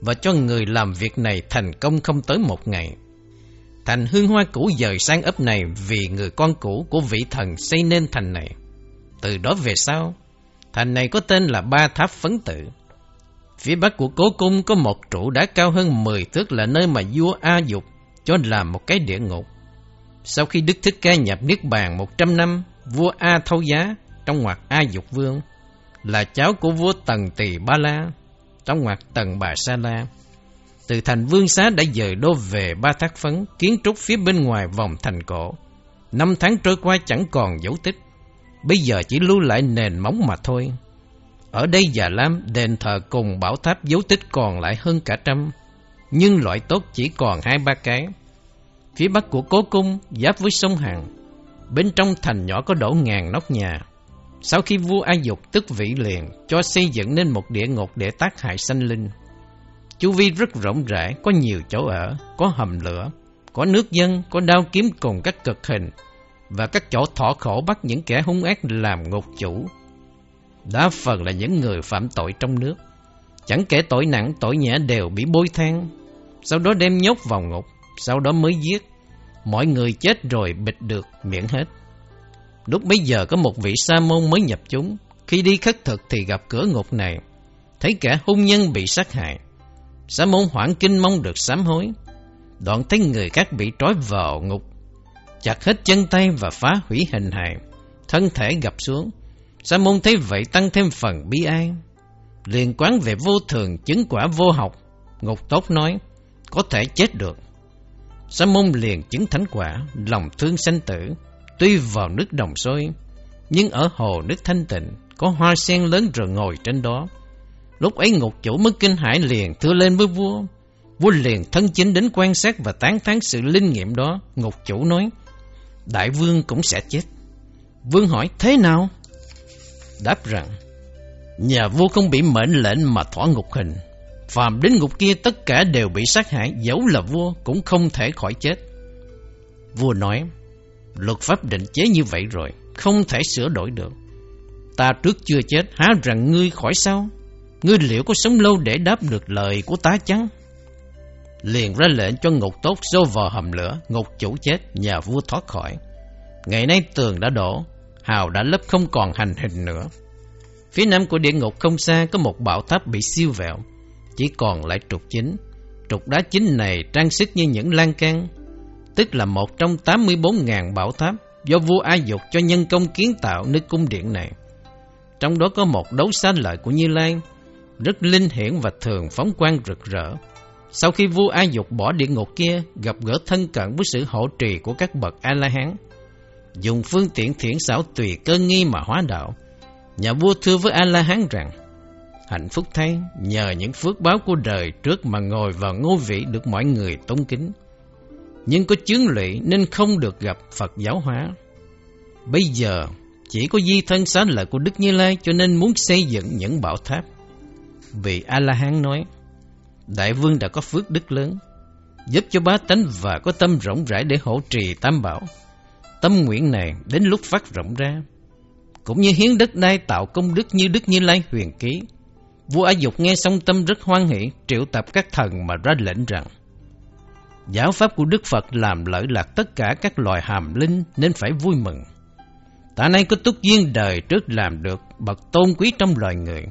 và cho người làm việc này thành công không tới một ngày. Thành hương hoa cũ dời sang ấp này vì người con cũ của vị thần xây nên thành này. Từ đó về sau, thành này có tên là Ba Tháp Phấn Tự. Phía bắc của cố cung có một trụ đá cao hơn 10 thước là nơi mà vua A Dục cho làm một cái địa ngục. Sau khi Đức Thích Ca nhập Niết Bàn 100 năm, vua A Thâu Giá trong ngoặc A Dục Vương là cháu của vua Tần Tỳ Ba La trong ngoặc Tần Bà Sa La. Từ thành Vương Xá đã dời đô về Ba Thác Phấn, kiến trúc phía bên ngoài vòng thành cổ. Năm tháng trôi qua chẳng còn dấu tích, bây giờ chỉ lưu lại nền móng mà thôi. Ở đây Già Lam, đền thờ cùng bảo tháp dấu tích còn lại hơn cả trăm, nhưng loại tốt chỉ còn hai ba cái. Phía bắc của cố cung, giáp với sông Hằng, bên trong thành nhỏ có đổ ngàn nóc nhà. Sau khi vua A Dục tức vị liền, cho xây dựng nên một địa ngục để tác hại sanh linh. Chu vi rất rộng rãi, có nhiều chỗ ở, có hầm lửa, có nước dân, có đao kiếm cùng các cực hình, và các chỗ thọ khổ bắt những kẻ hung ác làm ngục chủ. Đa phần là những người phạm tội trong nước. Chẳng kể tội nặng, tội nhẹ đều bị bôi than, sau đó đem nhốt vào ngục, sau đó mới giết. Mọi người chết rồi bịt được, miễn hết. Lúc bấy giờ có một vị sa môn mới nhập chúng, khi đi khất thực thì gặp cửa ngục này, thấy kẻ hung nhân bị sát hại. Sa môn hoảng kinh mong được sám hối. Đoạn thấy người khác bị trói vào ngục, chặt hết chân tay và phá hủy hình hài, thân thể gập xuống. Sa môn thấy vậy tăng thêm phần bi ai. Liền quán về vô thường chứng quả vô học, ngục tốt nói, có thể chết được. Sa môn liền chứng thánh quả, lòng thương sanh tử, tuy vào nước đồng sôi, nhưng ở hồ nước thanh tịnh, có hoa sen lớn rồi ngồi trên đó. Lúc ấy ngục chủ mới kinh hãi liền thưa lên với vua. Vua liền thân chính đến quan sát và tán thán sự linh nghiệm đó. Ngục chủ nói, đại vương cũng sẽ chết. Vương hỏi, thế nào? Đáp rằng, nhà vua không bị mệnh lệnh mà thỏa ngục hình. Phàm đến ngục kia tất cả đều bị sát hại, dẫu là vua cũng không thể khỏi chết. Vua nói, luật pháp định chế như vậy rồi, không thể sửa đổi được. Ta trước chưa chết, há rằng ngươi khỏi sao? Ngươi liệu có sống lâu để đáp được lời của ta chăng? Liền ra lệnh cho ngục tốt xô vào hầm lửa, ngục chủ chết, nhà vua thoát khỏi. Ngày nay tường đã đổ, hào đã lấp không còn hành hình nữa. Phía nam của địa ngục không xa có một bảo tháp bị siêu vẹo, chỉ còn lại trục chính. Trục đá chính này trang sức như những lan can, tức là một trong 84.000 bảo tháp do vua A Dục cho nhân công kiến tạo nơi cung điện này. Trong đó có một đấu xá lợi của Như Lai, rất linh hiển và thường phóng quang rực rỡ. Sau khi vua A Dục bỏ địa ngục kia, gặp gỡ thân cận với sự hộ trì của các bậc A-la-hán, dùng phương tiện thiển xảo tùy cơ nghi mà hóa đạo. Nhà vua thưa với A-la-hán rằng, hạnh phúc thay nhờ những phước báo của đời trước mà ngồi vào ngôi vị được mọi người tôn kính. Nhưng có chướng lụy nên không được gặp Phật giáo hóa. Bây giờ chỉ có di thân xá lợi của Đức Như Lai cho nên muốn xây dựng những bảo tháp. vì A-la-hán nói, Đại vương đã có phước đức lớn, giúp cho bá tánh và có tâm rộng rãi để hỗ trì tam bảo. Tâm nguyện này đến lúc phát rộng ra, cũng như hiến đất đai tạo công đức như Đức Như Lai huyền ký. Vua A Dục nghe xong tâm rất hoan hỷ, triệu tập các thần mà ra lệnh rằng, Giáo pháp của Đức Phật làm lợi lạc tất cả các loài hàm linh nên phải vui mừng. Ta nay có túc duyên đời trước làm được bậc tôn quý trong loài người,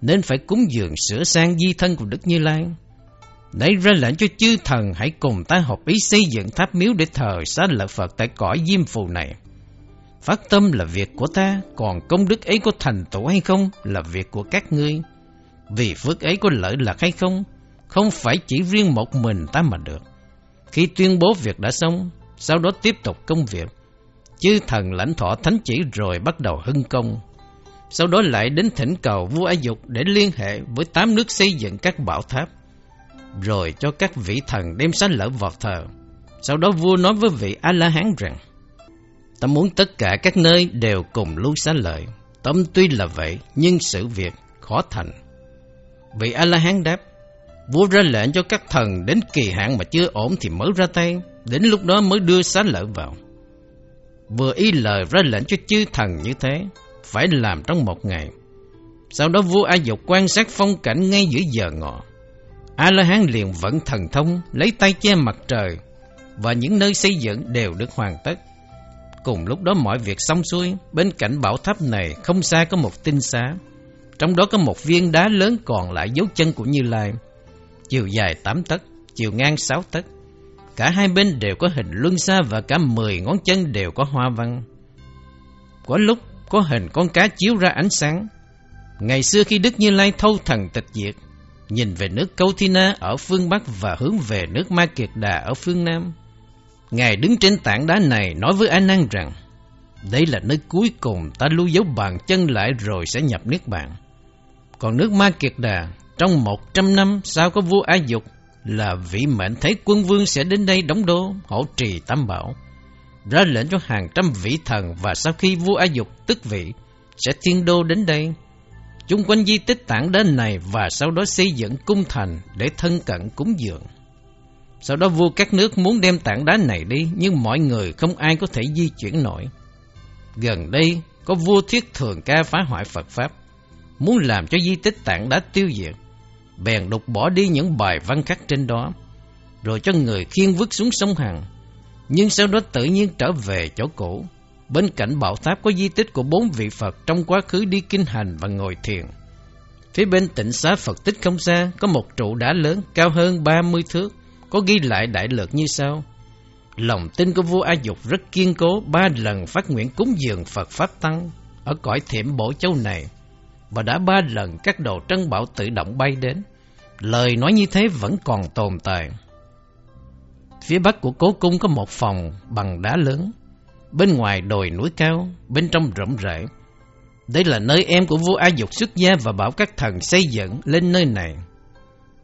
nên phải cúng dường sửa sang di thân của Đức Như Lai. Nãy ra lệnh cho chư thần hãy cùng ta hợp ý xây dựng tháp miếu để thờ xá lợi Phật tại cõi diêm phù này. Phát tâm là việc của ta, còn công đức ấy có thành tựu hay không là việc của các ngươi. Vì phước ấy có lợi lạc hay không, không phải chỉ riêng một mình ta mà được. Khi tuyên bố việc đã xong, sau đó tiếp tục công việc, chư thần lãnh thọ thánh chỉ rồi bắt đầu hưng công. Sau đó lại đến thỉnh cầu vua A Dục để liên hệ với tám nước xây dựng các bảo tháp, rồi cho các vị thần đem sánh lỡ vào thờ. Sau đó vua nói với vị A-la-hán rằng, Ta muốn tất cả các nơi đều cùng lưu xá lợi. Tâm tuy là vậy, nhưng sự việc khó thành. Vị A-la-hán đáp, Vua ra lệnh cho các thần đến kỳ hạn mà chưa ổn thì mới ra tay, đến lúc đó mới đưa xá lợi vào. Vừa y lời ra lệnh cho chư thần như thế, phải làm trong một ngày. Sau đó vua A Dục quan sát phong cảnh ngay giữa giờ ngọ. A-la-hán liền vẫn thần thông, lấy tay che mặt trời, và những nơi xây dựng đều được hoàn tất. Cùng lúc đó mọi việc xong xuôi, bên cạnh bảo tháp này không xa có một tinh xá. Trong đó có một viên đá lớn còn lại dấu chân của Như Lai, chiều dài 8 tấc, chiều ngang 6 tấc. Cả hai bên đều có hình luân xa và cả 10 ngón chân đều có hoa văn. Có lúc có hình con cá chiếu ra ánh sáng. Ngày xưa khi Đức Như Lai thâu thần tịch diệt, nhìn về nước Câu Thi Na ở phương Bắc và hướng về nước Ma Kiệt Đà ở phương Nam. Ngài đứng trên tảng đá này nói với A Nan rằng, đây là nơi cuối cùng ta lưu dấu bàn chân lại rồi sẽ nhập Niết Bàn. Còn nước Ma Kiệt Đà, trong một trăm năm sau có vua A Dục là vị mệnh thấy quân vương sẽ đến đây đóng đô, hỗ trì tam bảo. Ra lệnh cho hàng trăm vị thần và sau khi vua A Dục tức vị, sẽ thiên đô đến đây. Chung quanh di tích tảng đá này và sau đó xây dựng cung thành để thân cận cúng dường. Sau đó vua các nước muốn đem tảng đá này đi, nhưng mọi người không ai có thể di chuyển nổi. Gần đây, có vua thiết thường ca phá hoại Phật Pháp muốn làm cho di tích tảng đá tiêu diệt bèn đục bỏ đi những bài văn khắc trên đó, rồi cho người khiêng vứt xuống sông Hằng. Nhưng sau đó tự nhiên trở về chỗ cũ. Bên cạnh bảo tháp có di tích của bốn vị Phật trong quá khứ đi kinh hành và ngồi thiền. Phía bên tịnh xá Phật tích không xa có một trụ đá lớn cao hơn 30 thước, có ghi lại đại lược như sau. Lòng tin của vua A Dục rất kiên cố, ba lần phát nguyện cúng dường Phật Pháp Tăng ở cõi thiểm bổ châu này, và đã ba lần các đồ trân bảo tự động bay đến. Lời nói như thế vẫn còn tồn tại. Phía bắc của cố cung có một phòng bằng đá lớn. Bên ngoài đồi núi cao, bên trong rộng rãi. Đây là nơi em của vua A Dục xuất gia và bảo các thần xây dựng lên nơi này.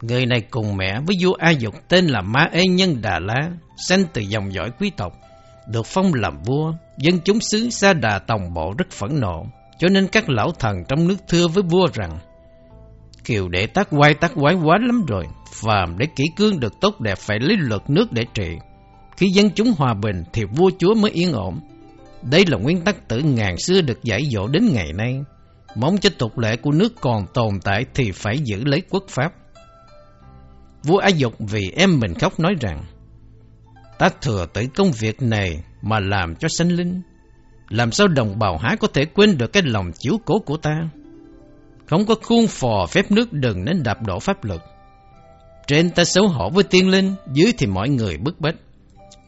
Người này cùng mẹ với vua A Dục tên là Ma Ê Nhân Đà La, sinh từ dòng dõi quý tộc, được phong làm vua. Dân chúng xứ Sa Đà Tòng Bộ rất phẫn nộ, cho nên các lão thần trong nước thưa với vua rằng, Kiều đệ tác quay tác quái quá lắm rồi. Phàm để kỹ cương được tốt đẹp phải lấy luật nước để trị. Khi dân chúng hòa bình thì vua chúa mới yên ổn. Đây là nguyên tắc tử ngàn xưa được giải dỗ đến ngày nay. Mong cho tục lệ của nước còn tồn tại thì phải giữ lấy quốc pháp. Vua A Dục vì em mình khóc nói rằng, Ta thừa tới công việc này mà làm cho sanh linh. Làm sao đồng bào Há có thể quên được cái lòng chiếu cố của ta? Không có khuôn phò phép nước đừng nên đạp đổ pháp luật. Trên ta xấu hổ với tiên linh, dưới thì mọi người bức bách.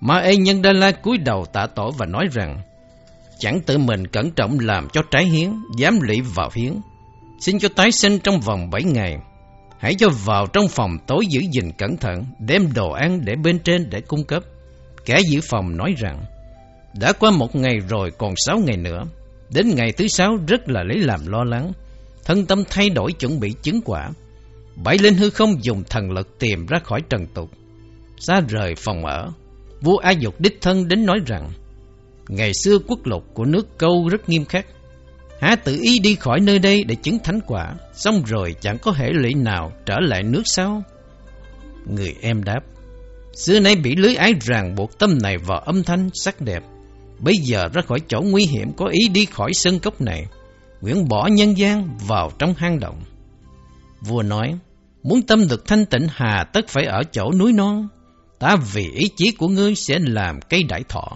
Ma ê nhân Đa La cúi đầu tạ tổ và nói rằng chẳng tự mình cẩn trọng làm cho trái hiến, dám lụy vào hiến. Xin cho tái sinh trong vòng bảy ngày. Hãy cho vào trong phòng tối giữ gìn cẩn thận, đem đồ ăn để bên trên để cung cấp. Kẻ giữ phòng nói rằng, đã qua một ngày rồi còn sáu ngày nữa. Đến ngày thứ sáu rất là lấy làm lo lắng thân tâm thay đổi chuẩn bị chứng quả. Bảy linh hư không dùng thần lực tìm ra khỏi trần tục. Xa rời phòng ở, vua A Dục đích thân đến nói rằng, ngày xưa quốc lục của nước câu rất nghiêm khắc. Há tự ý đi khỏi nơi đây để chứng thánh quả, xong rồi chẳng có hệ lụy nào trở lại nước sau Người em đáp, xưa nay bị lưới ái ràng buộc tâm này vào âm thanh sắc đẹp. Bây giờ ra khỏi chỗ nguy hiểm có ý đi khỏi sân cốc này, nguyễn bỏ nhân gian vào trong hang động. Vua nói, muốn tâm được thanh tịnh hà tất phải ở chỗ núi non, ta vì ý chí của ngươi sẽ làm cây đại thọ.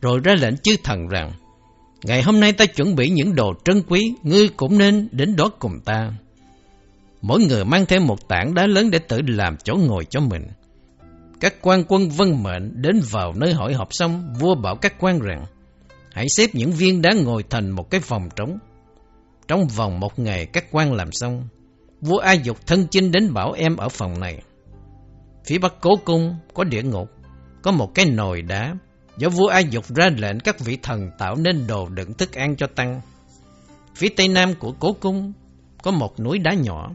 Rồi ra lệnh chư thần rằng, ngày hôm nay ta chuẩn bị những đồ trân quý, ngươi cũng nên đến đó cùng ta. Mỗi người mang theo một tảng đá lớn để tự làm chỗ ngồi cho mình. Các quan quân vân mệnh đến vào nơi hội họp xong, vua bảo các quan rằng, hãy xếp những viên đá ngồi thành một cái phòng trống. Trong vòng một ngày các quan làm xong, vua A Dục thân chinh đến bảo em ở phòng này. Phía bắc cố cung có địa ngục, có một cái nồi đá, do vua A Dục ra lệnh các vị thần tạo nên đồ đựng thức ăn cho tăng. Phía tây nam của cố cung có một núi đá nhỏ,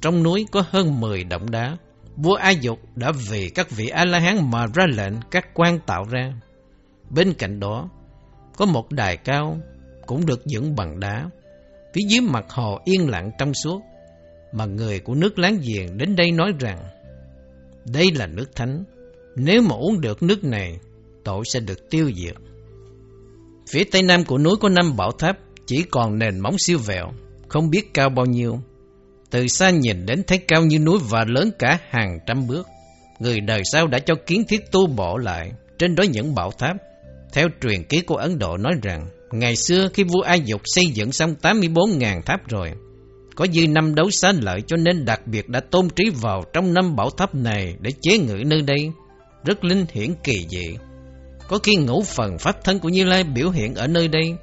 trong núi có hơn 10 động đá. Vua A Dục đã vì các vị A-la-hán mà ra lệnh các quan tạo ra. Bên cạnh đó, có một đài cao cũng được dựng bằng đá. Phía dưới mặt hồ yên lặng trong suốt, mà người của nước láng giềng đến đây nói rằng đây là nước thánh. Nếu mà uống được nước này, tội sẽ được tiêu diệt. Phía tây nam của núi có năm bảo tháp, chỉ còn nền móng siêu vẹo, không biết cao bao nhiêu. Từ xa nhìn đến thấy cao như núi và lớn cả hàng trăm bước. Người đời sau đã cho kiến thiết tu bổ lại trên đó những bảo tháp. Theo truyền ký của Ấn Độ nói rằng, ngày xưa khi vua a Dục xây dựng xong 84.000 tháp rồi, có dư năm đấu xá lợi cho nên đặc biệt đã tôn trí vào trong năm bảo tháp này để chế ngự nơi đây. Rất linh hiển kỳ dị. Có khi ngũ phần pháp thân của Như Lai biểu hiện ở nơi đây.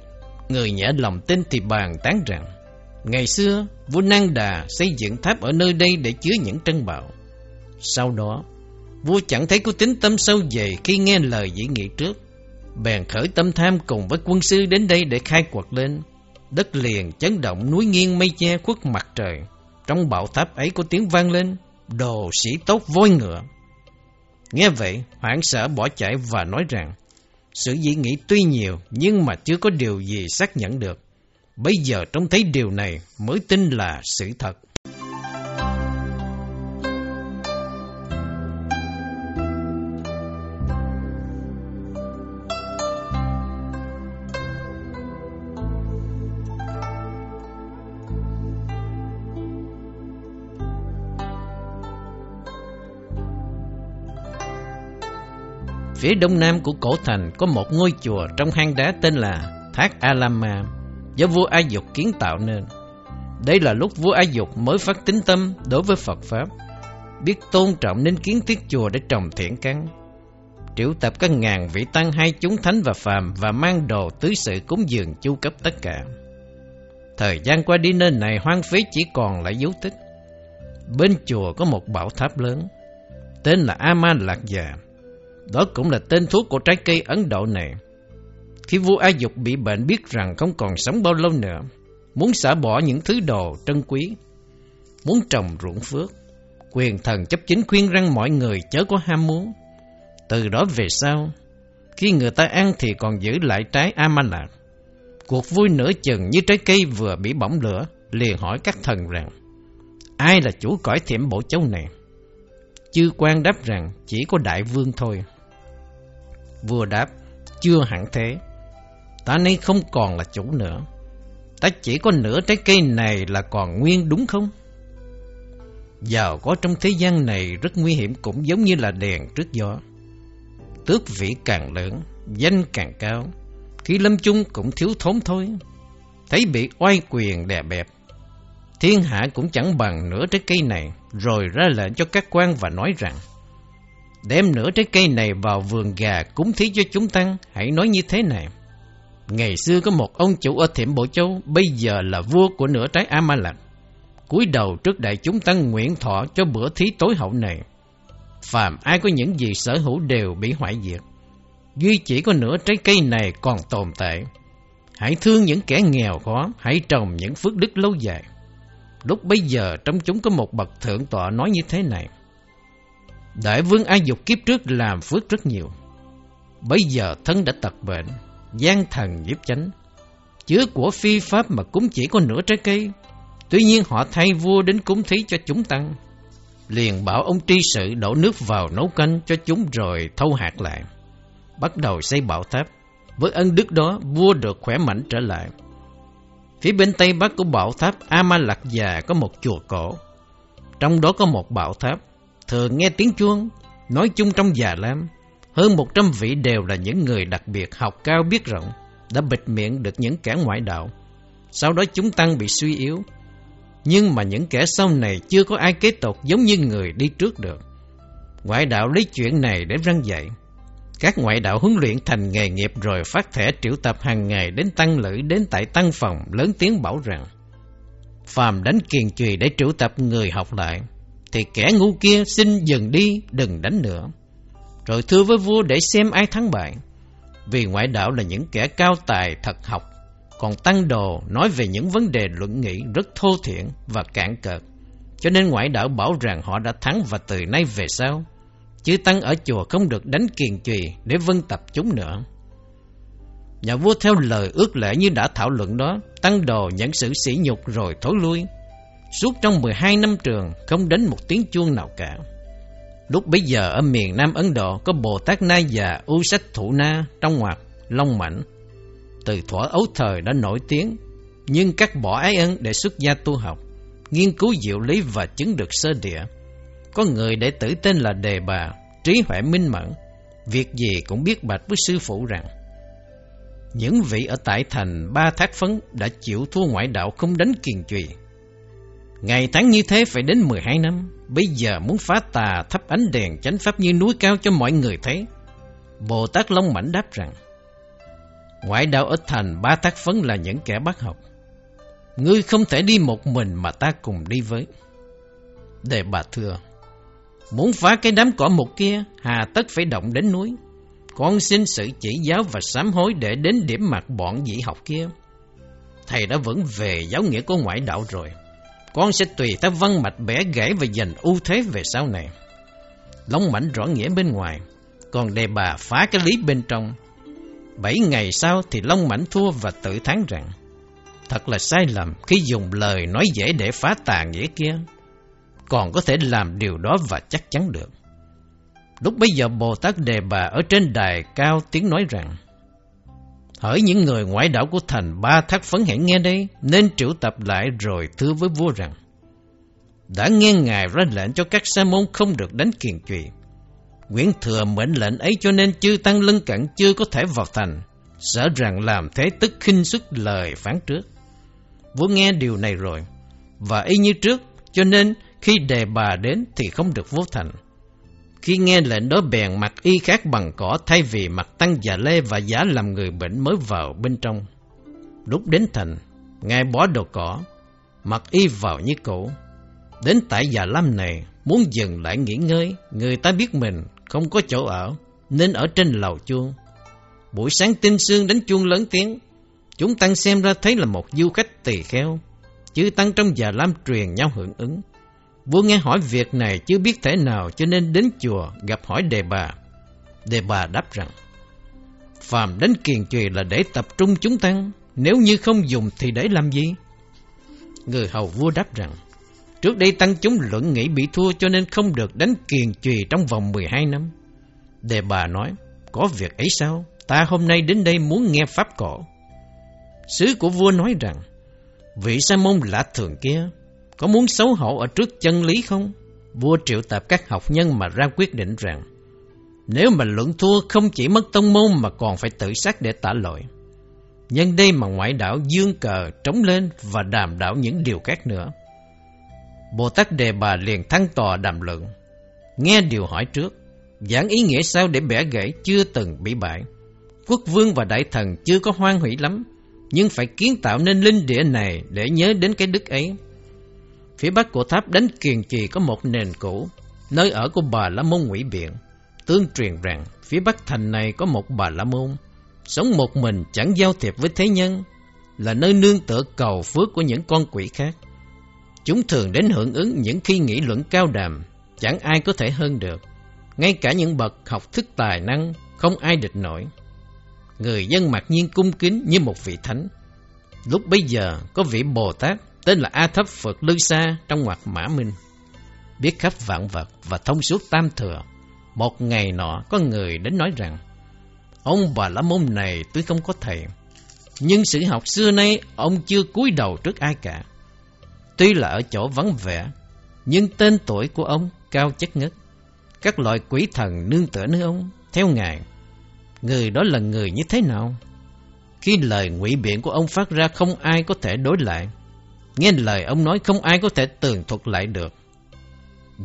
Người nhã lòng tin thì bàn tán rằng, ngày xưa vua Nang Đà xây dựng tháp ở nơi đây để chứa những trân bảo. Sau đó, vua chẳng thấy có tính tâm sâu dày khi nghe lời dĩ nghị trước. Bèn khởi tâm tham cùng với quân sư đến đây để khai quật lên Đất liền chấn động núi nghiêng mây che khuất mặt trời. Trong bảo tháp ấy có tiếng vang lên, đồ sĩ tốt voi ngựa. Nghe vậy, hoảng sợ bỏ chạy và nói rằng, sự dĩ nghĩ tuy nhiều nhưng mà chưa có điều gì xác nhận được. Bây giờ trông thấy điều này mới tin là sự thật. Phía đông nam của cổ thành có một ngôi chùa trong hang đá tên là Thác Alama do vua A Dục kiến tạo nên. Đây là lúc vua A Dục mới phát tính tâm đối với Phật Pháp, biết tôn trọng nên kiến thiết chùa để trồng thiện căn. Triệu tập các ngàn vị tăng hai chúng thánh và phàm và mang đồ tứ sự cúng dường chu cấp tất cả. Thời gian qua đi nơi này hoang phí chỉ còn lại dấu tích. Bên chùa có một bảo tháp lớn, tên là Ama Lạc Già đó cũng là tên thuốc của trái cây Ấn Độ này. Khi vua A Dục bị bệnh biết rằng không còn sống bao lâu nữa, muốn xả bỏ những thứ đồ trân quý, muốn trồng ruộng phước, quyền thần chấp chính khuyên răng mọi người chớ có ham muốn. Từ đó về sau, khi người ta ăn thì còn giữ lại trái amala Cuộc vui nửa chừng như trái cây vừa bị bỏng lửa, liền hỏi các thần rằng, ai là chủ cõi thiểm bộ châu này? Chư quan đáp rằng chỉ có đại vương thôi. Vua đáp, chưa hẳn thế. Ta nay không còn là chủ nữa. Ta chỉ có nửa trái cây này là còn nguyên đúng không? Giàu có trong thế gian này rất nguy hiểm cũng giống như là đèn trước gió. Tước vị càng lớn, danh càng cao. Khi lâm chung cũng thiếu thốn thôi. Thấy bị oai quyền đè bẹp. Thiên hạ cũng chẳng bằng nửa trái cây này. Rồi ra lệnh cho các quan và nói rằng Đem nửa trái cây này vào vườn gà cúng thí cho chúng tăng, hãy nói như thế này. Ngày xưa có một ông chủ ở Thiểm Bộ Châu, bây giờ là vua của nửa trái A Ma Lạc. cúi đầu trước đại chúng tăng nguyện thọ cho bữa thí tối hậu này. Phàm ai có những gì sở hữu đều bị hoại diệt. Duy chỉ có nửa trái cây này còn tồn tại. Hãy thương những kẻ nghèo khó, hãy trồng những phước đức lâu dài. Lúc bây giờ trong chúng có một bậc thượng tọa nói như thế này. Đại vương ai dục kiếp trước làm phước rất nhiều. Bây giờ thân đã tật bệnh, gian thần nhiếp chánh. chứa của phi pháp mà cũng chỉ có nửa trái cây. Tuy nhiên họ thay vua đến cúng thí cho chúng tăng. Liền bảo ông tri sự đổ nước vào nấu canh cho chúng rồi thâu hạt lại. Bắt đầu xây bảo tháp. Với ân đức đó, vua được khỏe mạnh trở lại. Phía bên tây bắc của bảo tháp a ma lạc già có một chùa cổ. Trong đó có một bảo tháp, thường nghe tiếng chuông, nói chung trong già lam. Hơn một trăm vị đều là những người đặc biệt học cao biết rộng, đã bịt miệng được những kẻ ngoại đạo. Sau đó chúng tăng bị suy yếu. Nhưng mà những kẻ sau này chưa có ai kế tục giống như người đi trước được. Ngoại đạo lấy chuyện này để răng dạy. Các ngoại đạo huấn luyện thành nghề nghiệp rồi phát thẻ triệu tập hàng ngày đến tăng lữ đến tại tăng phòng lớn tiếng bảo rằng Phàm đánh kiền trùy để triệu tập người học lại Thì kẻ ngu kia xin dừng đi đừng đánh nữa rồi thưa với vua để xem ai thắng bại Vì ngoại đạo là những kẻ cao tài thật học Còn tăng đồ nói về những vấn đề luận nghị rất thô thiển và cạn cợt Cho nên ngoại đạo bảo rằng họ đã thắng và từ nay về sau chứ Tăng ở chùa không được đánh kiền chùy để vân tập chúng nữa. Nhà vua theo lời ước lệ như đã thảo luận đó, Tăng đồ nhận sự sỉ nhục rồi thối lui. Suốt trong 12 năm trường, không đến một tiếng chuông nào cả. Lúc bấy giờ ở miền Nam Ấn Độ có Bồ Tát Na già U Sách Thủ Na trong ngoặc Long Mảnh. Từ thuở ấu thời đã nổi tiếng, nhưng cắt bỏ ái ân để xuất gia tu học, nghiên cứu diệu lý và chứng được sơ địa có người đệ tử tên là Đề Bà, trí huệ minh mẫn, việc gì cũng biết bạch với sư phụ rằng những vị ở tại thành ba thác phấn đã chịu thua ngoại đạo không đánh kiền trùy. Ngày tháng như thế phải đến 12 năm, bây giờ muốn phá tà thắp ánh đèn chánh pháp như núi cao cho mọi người thấy. Bồ Tát Long Mảnh đáp rằng, ngoại đạo ở thành ba tác phấn là những kẻ bác học. Ngươi không thể đi một mình mà ta cùng đi với. Đề bà thưa, Muốn phá cái đám cỏ mục kia, hà tất phải động đến núi. Con xin sự chỉ giáo và sám hối để đến điểm mặt bọn dĩ học kia. Thầy đã vẫn về giáo nghĩa của ngoại đạo rồi. Con sẽ tùy ta văn mạch bẻ gãy và giành ưu thế về sau này. Long mảnh rõ nghĩa bên ngoài, còn đề bà phá cái lý bên trong. Bảy ngày sau thì Long mảnh thua và tự thán rằng Thật là sai lầm khi dùng lời nói dễ để phá tà nghĩa kia còn có thể làm điều đó và chắc chắn được. Lúc bây giờ Bồ Tát Đề Bà ở trên đài cao tiếng nói rằng Hỡi những người ngoại đạo của thành ba thác phấn hãy nghe đây, Nên triệu tập lại rồi thưa với vua rằng, Đã nghe Ngài ra lệnh cho các sa môn không được đánh kiền trụy Nguyễn Thừa mệnh lệnh ấy cho nên chư tăng lân cận chưa có thể vào thành, Sợ rằng làm thế tức khinh xuất lời phán trước Vua nghe điều này rồi, Và y như trước, cho nên khi đề bà đến thì không được vô thành. Khi nghe lệnh đó bèn mặc y khác bằng cỏ thay vì mặc tăng già lê và giả làm người bệnh mới vào bên trong. Lúc đến thành, Ngài bỏ đồ cỏ, mặc y vào như cũ. Đến tại già lam này, muốn dừng lại nghỉ ngơi, người ta biết mình không có chỗ ở, nên ở trên lầu chuông. Buổi sáng tinh sương đánh chuông lớn tiếng, chúng tăng xem ra thấy là một du khách tỳ kheo. chứ tăng trong già lam truyền nhau hưởng ứng. Vua nghe hỏi việc này chưa biết thế nào cho nên đến chùa gặp hỏi đề bà. Đề bà đáp rằng, Phàm đến kiền trùy là để tập trung chúng tăng, nếu như không dùng thì để làm gì? Người hầu vua đáp rằng, trước đây tăng chúng luận nghĩ bị thua cho nên không được đánh kiền trùy trong vòng 12 năm. Đề bà nói, có việc ấy sao? Ta hôm nay đến đây muốn nghe pháp cổ. Sứ của vua nói rằng, vị sa môn lạ thường kia có muốn xấu hổ ở trước chân lý không? Vua triệu tập các học nhân mà ra quyết định rằng nếu mà luận thua không chỉ mất tông môn mà còn phải tự sát để tả lỗi. Nhân đây mà ngoại đạo dương cờ trống lên và đàm đạo những điều khác nữa. Bồ Tát Đề Bà liền thăng tòa đàm luận. Nghe điều hỏi trước, giảng ý nghĩa sao để bẻ gãy chưa từng bị bại. Quốc vương và đại thần chưa có hoan hỷ lắm, nhưng phải kiến tạo nên linh địa này để nhớ đến cái đức ấy. Phía bắc của tháp đánh kiền trì có một nền cũ, nơi ở của bà La Môn Ngụy Biện. Tương truyền rằng phía bắc thành này có một bà La Môn, sống một mình chẳng giao thiệp với thế nhân, là nơi nương tựa cầu phước của những con quỷ khác. Chúng thường đến hưởng ứng những khi nghị luận cao đàm, chẳng ai có thể hơn được. Ngay cả những bậc học thức tài năng, không ai địch nổi. Người dân mặc nhiên cung kính như một vị thánh. Lúc bấy giờ có vị Bồ Tát tên là A Thấp Phật Lư Sa trong ngoặc Mã Minh. Biết khắp vạn vật và thông suốt tam thừa. Một ngày nọ có người đến nói rằng, Ông bà la môn này tôi không có thầy, Nhưng sự học xưa nay ông chưa cúi đầu trước ai cả Tuy là ở chỗ vắng vẻ, Nhưng tên tuổi của ông cao chất ngất Các loại quỷ thần nương tựa nơi ông, Theo Ngài Người đó là người như thế nào Khi lời ngụy biện của ông phát ra Không ai có thể đối lại Nghe lời ông nói không ai có thể tường thuật lại được.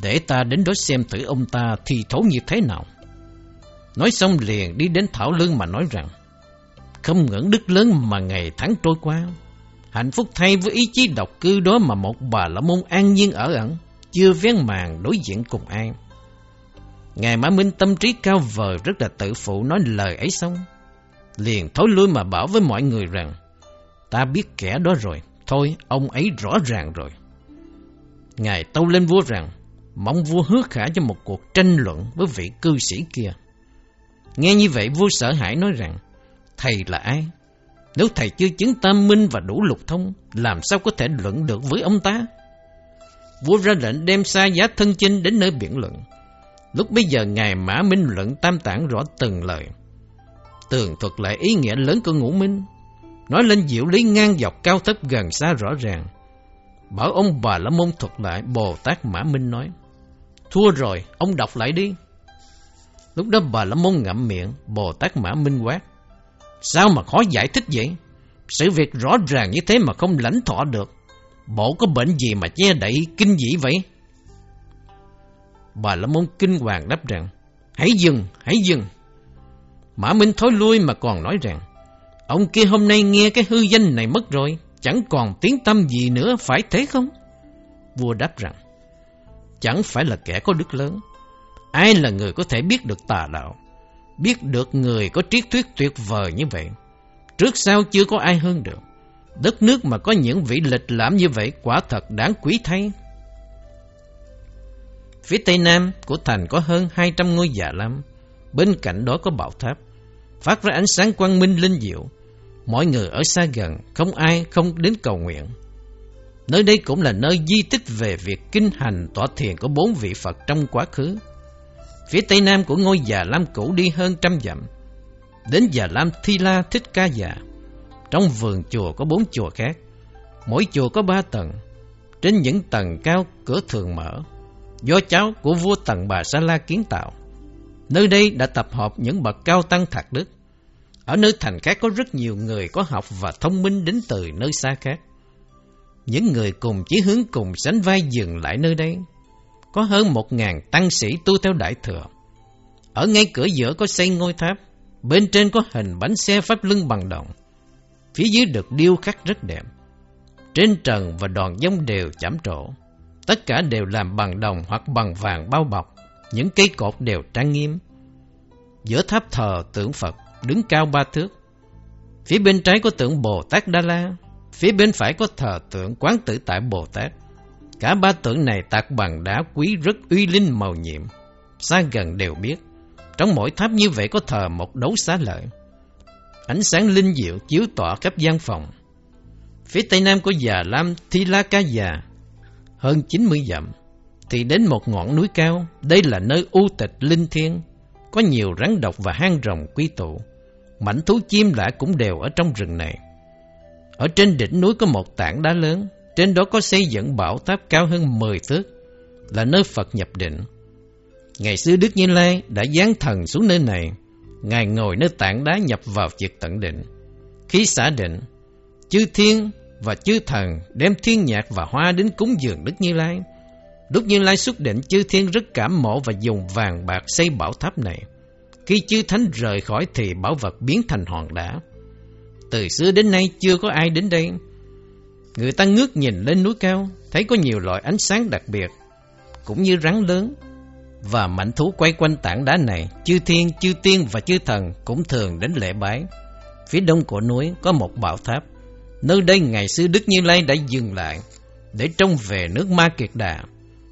Để ta đến đó xem thử ông ta thì thấu như thế nào. Nói xong liền đi đến Thảo Lương mà nói rằng, Không ngưỡng đức lớn mà ngày tháng trôi qua, Hạnh phúc thay với ý chí độc cư đó mà một bà lão môn an nhiên ở ẩn, Chưa vén màn đối diện cùng ai. Ngài Mã Minh tâm trí cao vời rất là tự phụ nói lời ấy xong, Liền thối lui mà bảo với mọi người rằng, Ta biết kẻ đó rồi Thôi, ông ấy rõ ràng rồi. Ngài tâu lên vua rằng, Mong vua hứa khả cho một cuộc tranh luận với vị cư sĩ kia. Nghe như vậy, vua sợ hãi nói rằng, Thầy là ai? Nếu thầy chưa chứng tam minh và đủ lục thông, Làm sao có thể luận được với ông ta? Vua ra lệnh đem xa giá thân chinh đến nơi biển luận. Lúc bây giờ, Ngài Mã Minh luận tam tảng rõ từng lời. Tường thuật lại ý nghĩa lớn của ngũ minh. Nói lên diệu lý ngang dọc cao thấp gần xa rõ ràng. Bảo ông bà la môn thuật lại Bồ Tát Mã Minh nói Thua rồi, ông đọc lại đi. Lúc đó bà la môn ngậm miệng Bồ Tát Mã Minh quát Sao mà khó giải thích vậy? Sự việc rõ ràng như thế mà không lãnh thọ được. Bộ có bệnh gì mà che đậy kinh dĩ vậy? Bà la môn kinh hoàng đáp rằng Hãy dừng, hãy dừng. Mã Minh thối lui mà còn nói rằng Ông kia hôm nay nghe cái hư danh này mất rồi, Chẳng còn tiếng tâm gì nữa, phải thế không? Vua đáp rằng, Chẳng phải là kẻ có đức lớn. Ai là người có thể biết được tà đạo, Biết được người có triết thuyết tuyệt vời như vậy? Trước sau chưa có ai hơn được. Đất nước mà có những vị lịch lãm như vậy Quả thật đáng quý thay. Phía tây nam của thành có hơn 200 ngôi già lam Bên cạnh đó có bảo tháp, Phát ra ánh sáng quang minh linh diệu. Mọi người ở xa gần, Không ai, không đến cầu nguyện. Nơi đây cũng là nơi di tích về việc kinh hành tọa thiền của bốn vị Phật trong quá khứ. Phía tây nam của ngôi già Lam cũ đi hơn trăm dặm, Đến già Lam Thi La Thích Ca Già. Trong vườn chùa có bốn chùa khác, Mỗi chùa có ba tầng. Trên những tầng cao, cửa thường mở, Do cháu của vua Tần bà Sa La kiến tạo. Nơi đây đã tập hợp những bậc cao tăng thạc đức. Ở nơi thành khác có rất nhiều người có học và thông minh đến từ nơi xa khác Những người cùng chí hướng cùng sánh vai dừng lại nơi đây có hơn một ngàn tăng sĩ tu theo Đại Thừa. Ở ngay cửa giữa có xây ngôi tháp, bên trên có hình bánh xe pháp lưng bằng đồng. Phía dưới được điêu khắc rất đẹp. Trên trần và đòn giống đều chạm trổ. Tất cả đều làm bằng đồng hoặc bằng vàng bao bọc. Những cây cột đều trang nghiêm. Giữa tháp thờ tượng Phật đứng cao ba thước. Phía bên trái có tượng Bồ Tát Đa La. Phía bên phải có thờ tượng Quán Tử Tại Bồ Tát. Cả ba tượng này tạc bằng đá quý rất uy linh màu nhiệm. Xa gần đều biết, trong mỗi tháp như vậy có thờ một đấu xá lợi. Ánh sáng linh diệu chiếu tỏa khắp gian phòng. Phía tây nam có già Lam Thi La Ca Già, hơn 90 dặm, thì đến một ngọn núi cao. Đây là nơi u tịch linh thiêng, có nhiều rắn độc và hang rồng quy tụ. Mảnh thú chim lạ cũng đều ở trong rừng này. Ở trên đỉnh núi có một tảng đá lớn, trên đó có xây dựng bảo tháp cao hơn 10 thước, là nơi Phật nhập định. Ngày xưa Đức Như Lai đã giáng thần xuống nơi này, Ngài ngồi nơi tảng đá nhập vào việc tận định. Khi xả định, chư thiên và chư thần đem thiên nhạc và hoa đến cúng dường Đức Như Lai. Đức Như Lai xuất định chư thiên rất cảm mộ và dùng vàng bạc xây bảo tháp này. Khi chư thánh rời khỏi thì bảo vật biến thành hòn đá. Từ xưa đến nay chưa có ai đến đây Người ta ngước nhìn lên núi cao, thấy có nhiều loại ánh sáng đặc biệt, cũng như rắn lớn. Và mảnh thú quay quanh tảng đá này, chư thiên, chư tiên và chư thần cũng thường đến lễ bái. Phía đông của núi có một bảo tháp, nơi đây ngày xưa Đức Như Lai đã dừng lại để trông về nước Ma Kiệt Đà.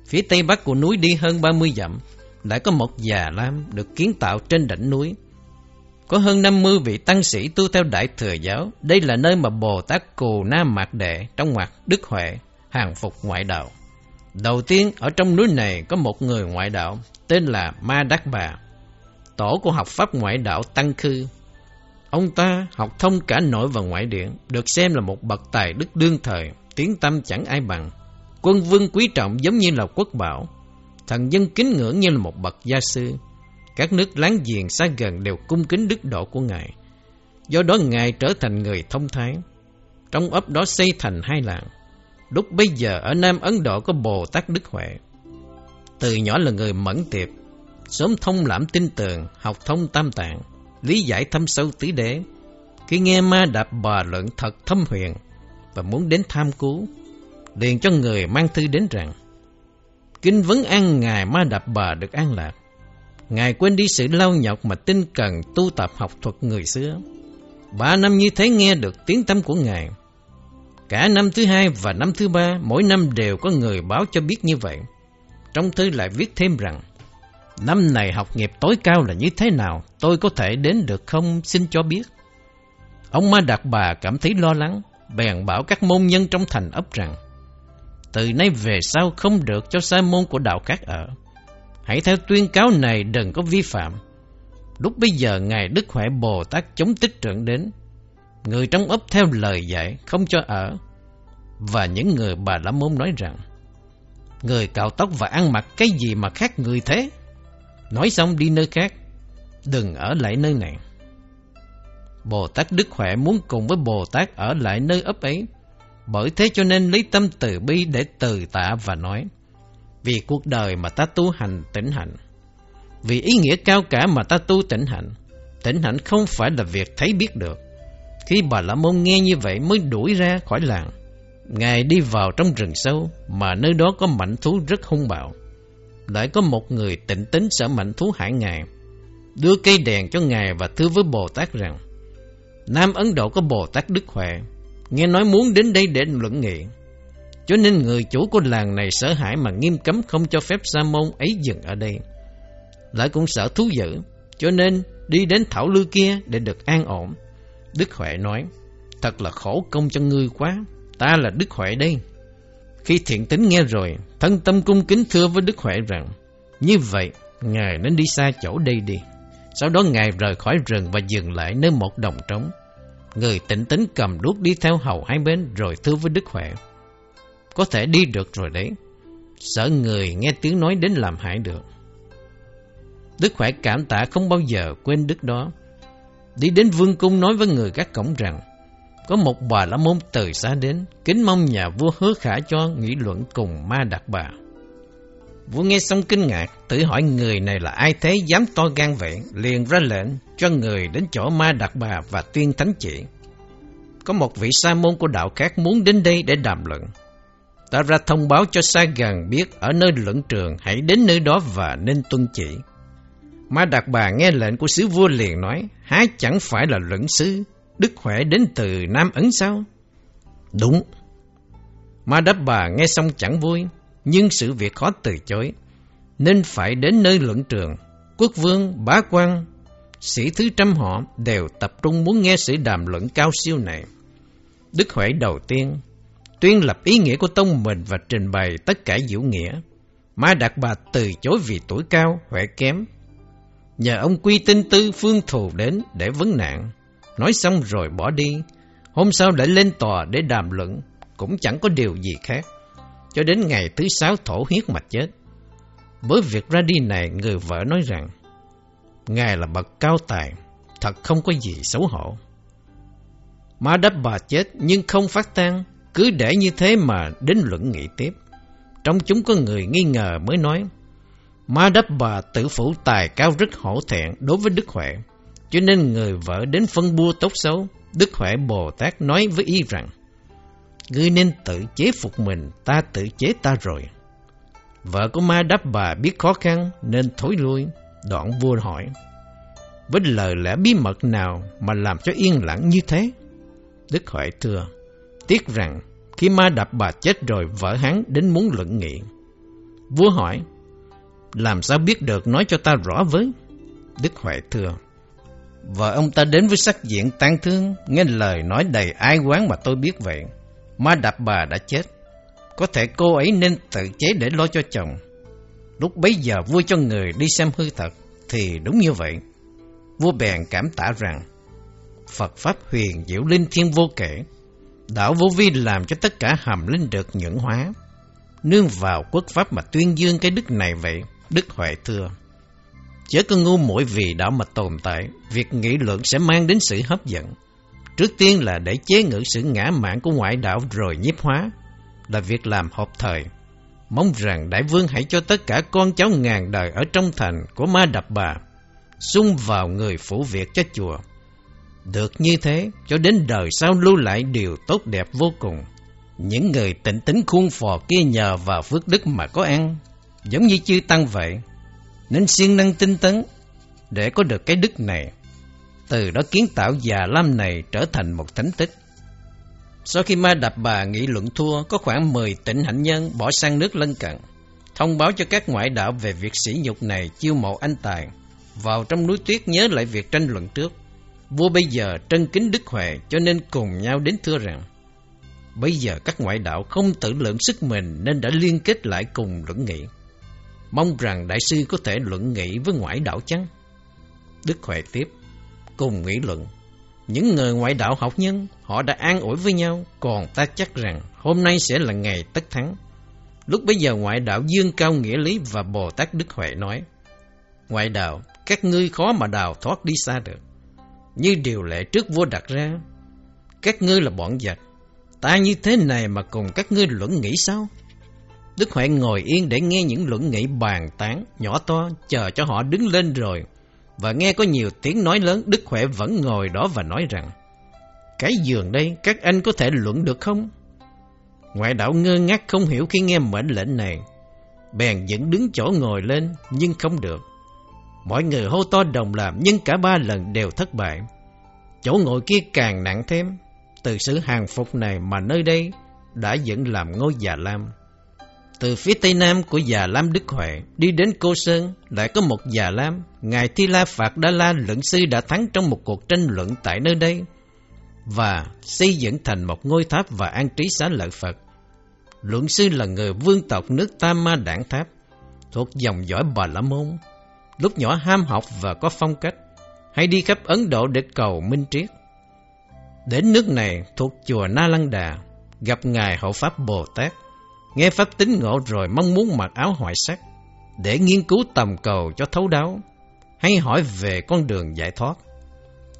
Phía tây bắc của núi đi hơn 30 dặm, lại có một già lam được kiến tạo trên đỉnh núi. Có hơn 50 vị tăng sĩ tu theo Đại Thừa Giáo. Đây là nơi mà Bồ Tát Cù Nam Mạc Đệ trong ngoặc Đức Huệ hàng phục ngoại đạo. Đầu tiên, ở trong núi này có một người ngoại đạo tên là Ma Đắc Bà, tổ của học pháp ngoại đạo Tăng Khư. Ông ta học thông cả nội và ngoại điện, được xem là một bậc tài đức đương thời, tiếng tâm chẳng ai bằng. Quân vương quý trọng giống như là quốc bảo, thần dân kính ngưỡng như là một bậc gia sư. Các nước láng giềng xa gần đều cung kính đức độ của Ngài. Do đó Ngài trở thành người thông thái. Trong ấp đó xây thành hai làng. Lúc bây giờ ở Nam Ấn Độ có Bồ Tát Đức Huệ. Từ nhỏ là người mẫn tiệp, sớm thông lãm tin tường, học thông tam tạng, lý giải thâm sâu tứ đế. Khi nghe ma đạp bà luận thật thâm huyền và muốn đến tham cứu, liền cho người mang thư đến rằng Kinh vấn an Ngài ma đạp bà được an lạc. Ngài quên đi sự lau nhọc mà tinh cần tu tập học thuật người xưa. Ba năm như thế nghe được tiếng tâm của Ngài. Cả năm thứ hai và năm thứ ba, mỗi năm đều có người báo cho biết như vậy. Trong thư lại viết thêm rằng, năm này học nghiệp tối cao là như thế nào, tôi có thể đến được không, xin cho biết. Ông Ma Đạt Bà cảm thấy lo lắng, bèn bảo các môn nhân trong thành ấp rằng, từ nay về sau không được cho sa môn của đạo khác ở. Hãy theo tuyên cáo này đừng có vi phạm. Lúc bây giờ Ngài Đức Huệ Bồ Tát chống tích trưởng đến. Người trong ấp theo lời dạy không cho ở. Và những người bà la môn nói rằng, Người cạo tóc và ăn mặc cái gì mà khác người thế? Nói xong đi nơi khác. Đừng ở lại nơi này. Bồ Tát Đức Huệ muốn cùng với Bồ Tát ở lại nơi ấp ấy. Bởi thế cho nên lấy tâm từ bi để từ tạ và nói, vì cuộc đời mà ta tu hành tỉnh hạnh. Vì ý nghĩa cao cả mà ta tu tỉnh hạnh. Tỉnh hạnh không phải là việc thấy biết được. Khi bà La Môn nghe như vậy mới đuổi ra khỏi làng. Ngài đi vào trong rừng sâu, mà nơi đó có mạnh thú rất hung bạo. Lại có một người tịnh tính sợ mạnh thú hại Ngài. Đưa cây đèn cho Ngài và thưa với Bồ Tát rằng, Nam Ấn Độ có Bồ Tát Đức Huệ Nghe nói muốn đến đây để luận nghị cho nên người chủ của làng này sợ hãi mà nghiêm cấm không cho phép Sa môn ấy dừng ở đây. Lại cũng sợ thú dữ, cho nên đi đến thảo lư kia để được an ổn. Đức Huệ nói, thật là khổ công cho ngươi quá, ta là Đức Huệ đây. Khi thiện tính nghe rồi, thân tâm cung kính thưa với Đức Huệ rằng, như vậy, Ngài nên đi xa chỗ đây đi. Sau đó Ngài rời khỏi rừng và dừng lại nơi một đồng trống. Người tỉnh tính cầm đuốc đi theo hầu hai bên rồi thưa với Đức Huệ. Có thể đi được rồi đấy. Sợ người nghe tiếng nói đến làm hại được. Đức khỏe cảm tạ không bao giờ quên đức đó. Đi đến vương cung nói với người các cổng rằng, Có một bà la môn từ xa đến, Kính mong nhà vua hứa khả cho nghị luận cùng ma đạt bà. Vua nghe xong kinh ngạc Tự hỏi người này là ai thế dám to gan vậy Liền ra lệnh cho người đến chỗ ma đặc bà và tuyên thánh chỉ Có một vị sa môn của đạo khác muốn đến đây để đàm luận ta ra thông báo cho xa gần biết ở nơi luận trường hãy đến nơi đó và nên tuân chỉ. Ma Đạt Bà nghe lệnh của sứ vua liền nói, há chẳng phải là luận sứ, Đức khỏe đến từ Nam Ấn sao? Đúng. Ma Đáp Bà nghe xong chẳng vui, nhưng sự việc khó từ chối, nên phải đến nơi luận trường. Quốc vương, bá quan, sĩ thứ trăm họ đều tập trung muốn nghe sự đàm luận cao siêu này. Đức Huệ đầu tiên tuyên lập ý nghĩa của tông mình và trình bày tất cả diệu nghĩa. Ma Đạt Bà từ chối vì tuổi cao, huệ kém. Nhờ ông Quy Tinh Tư phương thù đến để vấn nạn. Nói xong rồi bỏ đi. Hôm sau lại lên tòa để đàm luận, cũng chẳng có điều gì khác. Cho đến ngày thứ sáu thổ huyết mà chết. Với việc ra đi này, người vợ nói rằng, Ngài là bậc cao tài, thật không có gì xấu hổ. Ma đắp bà chết nhưng không phát tan, cứ để như thế mà đến luận nghị tiếp. Trong chúng có người nghi ngờ mới nói, Ma đắp bà tử phủ tài cao rất hổ thẹn đối với Đức Huệ, cho nên người vợ đến phân bua tốt xấu. Đức Huệ Bồ Tát nói với y rằng, Ngươi nên tự chế phục mình, ta tự chế ta rồi. Vợ của ma đắp bà biết khó khăn nên thối lui. Đoạn vua hỏi, với lời lẽ bí mật nào mà làm cho yên lặng như thế? Đức Huệ thưa, Tiếc rằng khi ma đập bà chết rồi vợ hắn đến muốn luận nghị. Vua hỏi, làm sao biết được nói cho ta rõ với? Đức Huệ thưa, Vợ ông ta đến với sắc diện tang thương, nghe lời nói đầy ai quán mà tôi biết vậy. Ma đạp bà đã chết. Có thể cô ấy nên tự chế để lo cho chồng. Lúc bấy giờ vua cho người đi xem hư thật, thì đúng như vậy. Vua bèn cảm tả rằng, Phật Pháp huyền diệu linh thiên vô kể, đạo vô vi làm cho tất cả hàm linh được nhẫn hóa. Nương vào quốc pháp mà tuyên dương cái đức này vậy, Đức Huệ thưa. Chớ có ngu muội vì đạo mà tồn tại, việc nghị luận sẽ mang đến sự hấp dẫn. Trước tiên là để chế ngự sự ngã mạn của ngoại đạo rồi nhiếp hóa, là việc làm hợp thời. Mong rằng đại vương hãy cho tất cả con cháu ngàn đời ở trong thành của ma đập bà, xung vào người phủ việc cho chùa. Được như thế, cho đến đời sau lưu lại điều tốt đẹp vô cùng. Những người tịnh tính khuôn phò kia nhờ vào phước đức mà có ăn, giống như chư tăng vậy, nên siêng năng tinh tấn để có được cái đức này. Từ đó kiến tạo già lam này trở thành một thánh tích. Sau khi ma đạp bà nghị luận thua, có khoảng 10 tỉnh hạnh nhân bỏ sang nước lân cận, thông báo cho các ngoại đạo về việc sỉ nhục này chiêu mộ anh tài. Vào trong núi tuyết nhớ lại việc tranh luận trước. Vua bây giờ trân kính Đức Huệ cho nên cùng nhau đến thưa rằng Bây giờ các ngoại đạo không tự lượng sức mình nên đã liên kết lại cùng luận nghị. Mong rằng đại sư có thể luận nghị với ngoại đạo chăng? Đức Huệ tiếp, cùng nghị luận. Những người ngoại đạo học nhân, họ đã an ủi với nhau, còn ta chắc rằng hôm nay sẽ là ngày tất thắng. Lúc bấy giờ ngoại đạo dương cao nghĩa lý và Bồ Tát Đức Huệ nói, Ngoại đạo, các ngươi khó mà đào thoát đi xa được. Như điều lệ trước vua đặt ra, các ngươi là bọn giặc, ta như thế này mà cùng các ngươi luận nghĩ sao? Đức Huệ ngồi yên để nghe những luận nghị bàn tán, nhỏ to, chờ cho họ đứng lên rồi. Và nghe có nhiều tiếng nói lớn, Đức khỏe vẫn ngồi đó và nói rằng, Cái giường đây, các anh có thể luận được không? Ngoại đạo ngơ ngác không hiểu khi nghe mệnh lệnh này. Bèn vẫn đứng chỗ ngồi lên, nhưng không được. Mọi người hô to đồng làm, nhưng cả ba lần đều thất bại. Chỗ ngồi kia càng nặng thêm. Từ sự hàng phục này mà nơi đây đã vẫn làm ngôi già lam. Từ phía tây nam của già Lam Đức Huệ đi đến Cô Sơn lại có một già Lam, Ngài Thi La Phạt Đa La luận sư đã thắng trong một cuộc tranh luận tại nơi đây và xây dựng thành một ngôi tháp và an trí xá lợi Phật. Luận sư là người vương tộc nước Tam Ma Đảng Tháp, thuộc dòng dõi Bà La Môn. Lúc nhỏ ham học và có phong cách, hay đi khắp Ấn Độ để cầu minh triết. Đến nước này thuộc chùa Na Lăng Đà, gặp Ngài Hậu Pháp Bồ Tát, nghe pháp tính ngộ rồi mong muốn mặc áo hoại sắc, để nghiên cứu tầm cầu cho thấu đáo, hay hỏi về con đường giải thoát.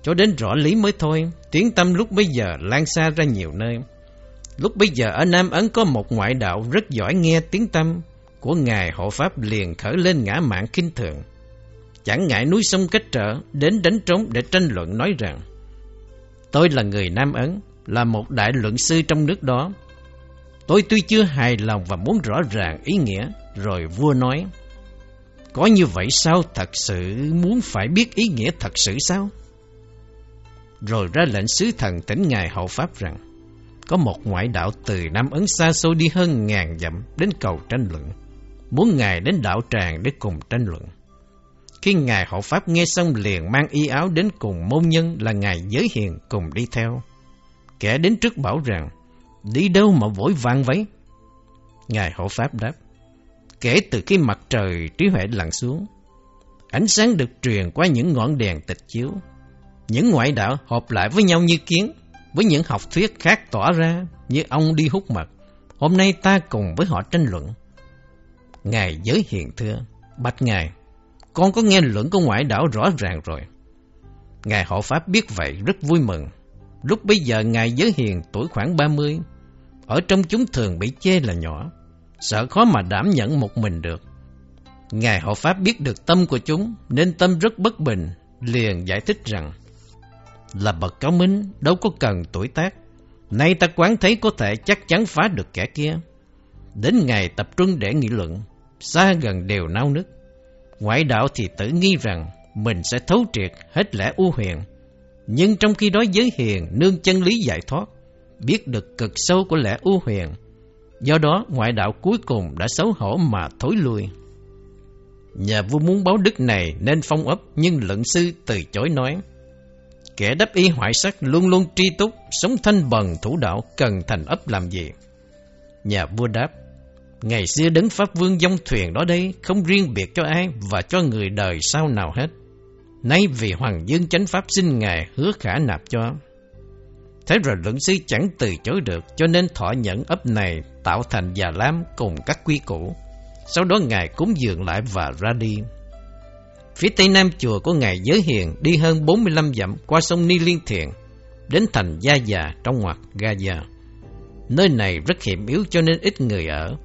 Cho đến rõ lý mới thôi, tiếng tâm lúc bấy giờ lan xa ra nhiều nơi. Lúc bấy giờ ở Nam Ấn có một ngoại đạo rất giỏi nghe tiếng tâm của Ngài Hộ Pháp liền khởi lên ngã mạng kinh thường. Chẳng ngại núi sông cách trở, đến đánh trống để tranh luận nói rằng Tôi là người Nam Ấn, là một đại luận sư trong nước đó. Tôi tuy chưa hài lòng và muốn rõ ràng ý nghĩa, rồi vua nói Có như vậy sao thật sự muốn phải biết ý nghĩa thật sự sao? Rồi ra lệnh sứ thần tỉnh ngài hậu pháp rằng Có một ngoại đạo từ Nam Ấn xa xôi đi hơn ngàn dặm đến cầu tranh luận Muốn ngài đến đạo tràng để cùng tranh luận khi Ngài Hộ Pháp nghe xong liền mang y áo đến cùng môn nhân là Ngài Giới Hiền cùng đi theo. Kẻ đến trước bảo rằng, đi đâu mà vội vàng vậy? Ngài Hộ Pháp đáp, kể từ khi mặt trời trí huệ lặn xuống, ánh sáng được truyền qua những ngọn đèn tịch chiếu. Những ngoại đạo họp lại với nhau như kiến, với những học thuyết khác tỏa ra như ông đi hút mật. Hôm nay ta cùng với họ tranh luận. Ngài Giới Hiền thưa, bạch Ngài, con có nghe luận của ngoại đạo rõ ràng rồi. Ngài hộ Pháp biết vậy rất vui mừng. Lúc bây giờ Ngài Giới Hiền tuổi khoảng 30, ở trong chúng thường bị chê là nhỏ, sợ khó mà đảm nhận một mình được. Ngài hộ Pháp biết được tâm của chúng nên tâm rất bất bình, liền giải thích rằng là bậc cáo minh đâu có cần tuổi tác. Nay ta quán thấy có thể chắc chắn phá được kẻ kia. Đến ngày tập trung để nghị luận, xa gần đều nao nức. Ngoại đạo thì tự nghi rằng mình sẽ thấu triệt hết lẽ u huyền. Nhưng trong khi đó giới hiền nương chân lý giải thoát, biết được cực sâu của lẽ u huyền. Do đó ngoại đạo cuối cùng đã xấu hổ mà thối lui. Nhà vua muốn báo đức này nên phong ấp nhưng luận sư từ chối nói Kẻ đắp y hoại sắc luôn luôn tri túc, sống thanh bần thủ đạo cần thành ấp làm gì? Nhà vua đáp, ngày xưa đấng Pháp Vương dông thuyền đó đây không riêng biệt cho ai và cho người đời sau nào hết. Nay vì Hoàng Dương chánh Pháp xin Ngài hứa khả nạp cho. Thế rồi luận sư chẳng từ chối được cho nên thọ nhận ấp này tạo thành già lam cùng các quy củ. Sau đó Ngài cúng dường lại và ra đi. Phía tây nam chùa của Ngài Giới Hiền đi hơn 45 dặm qua sông Ni Liên Thiện, đến thành Gia Già trong ngoặc Gaza. Nơi này rất hiểm yếu cho nên ít người ở.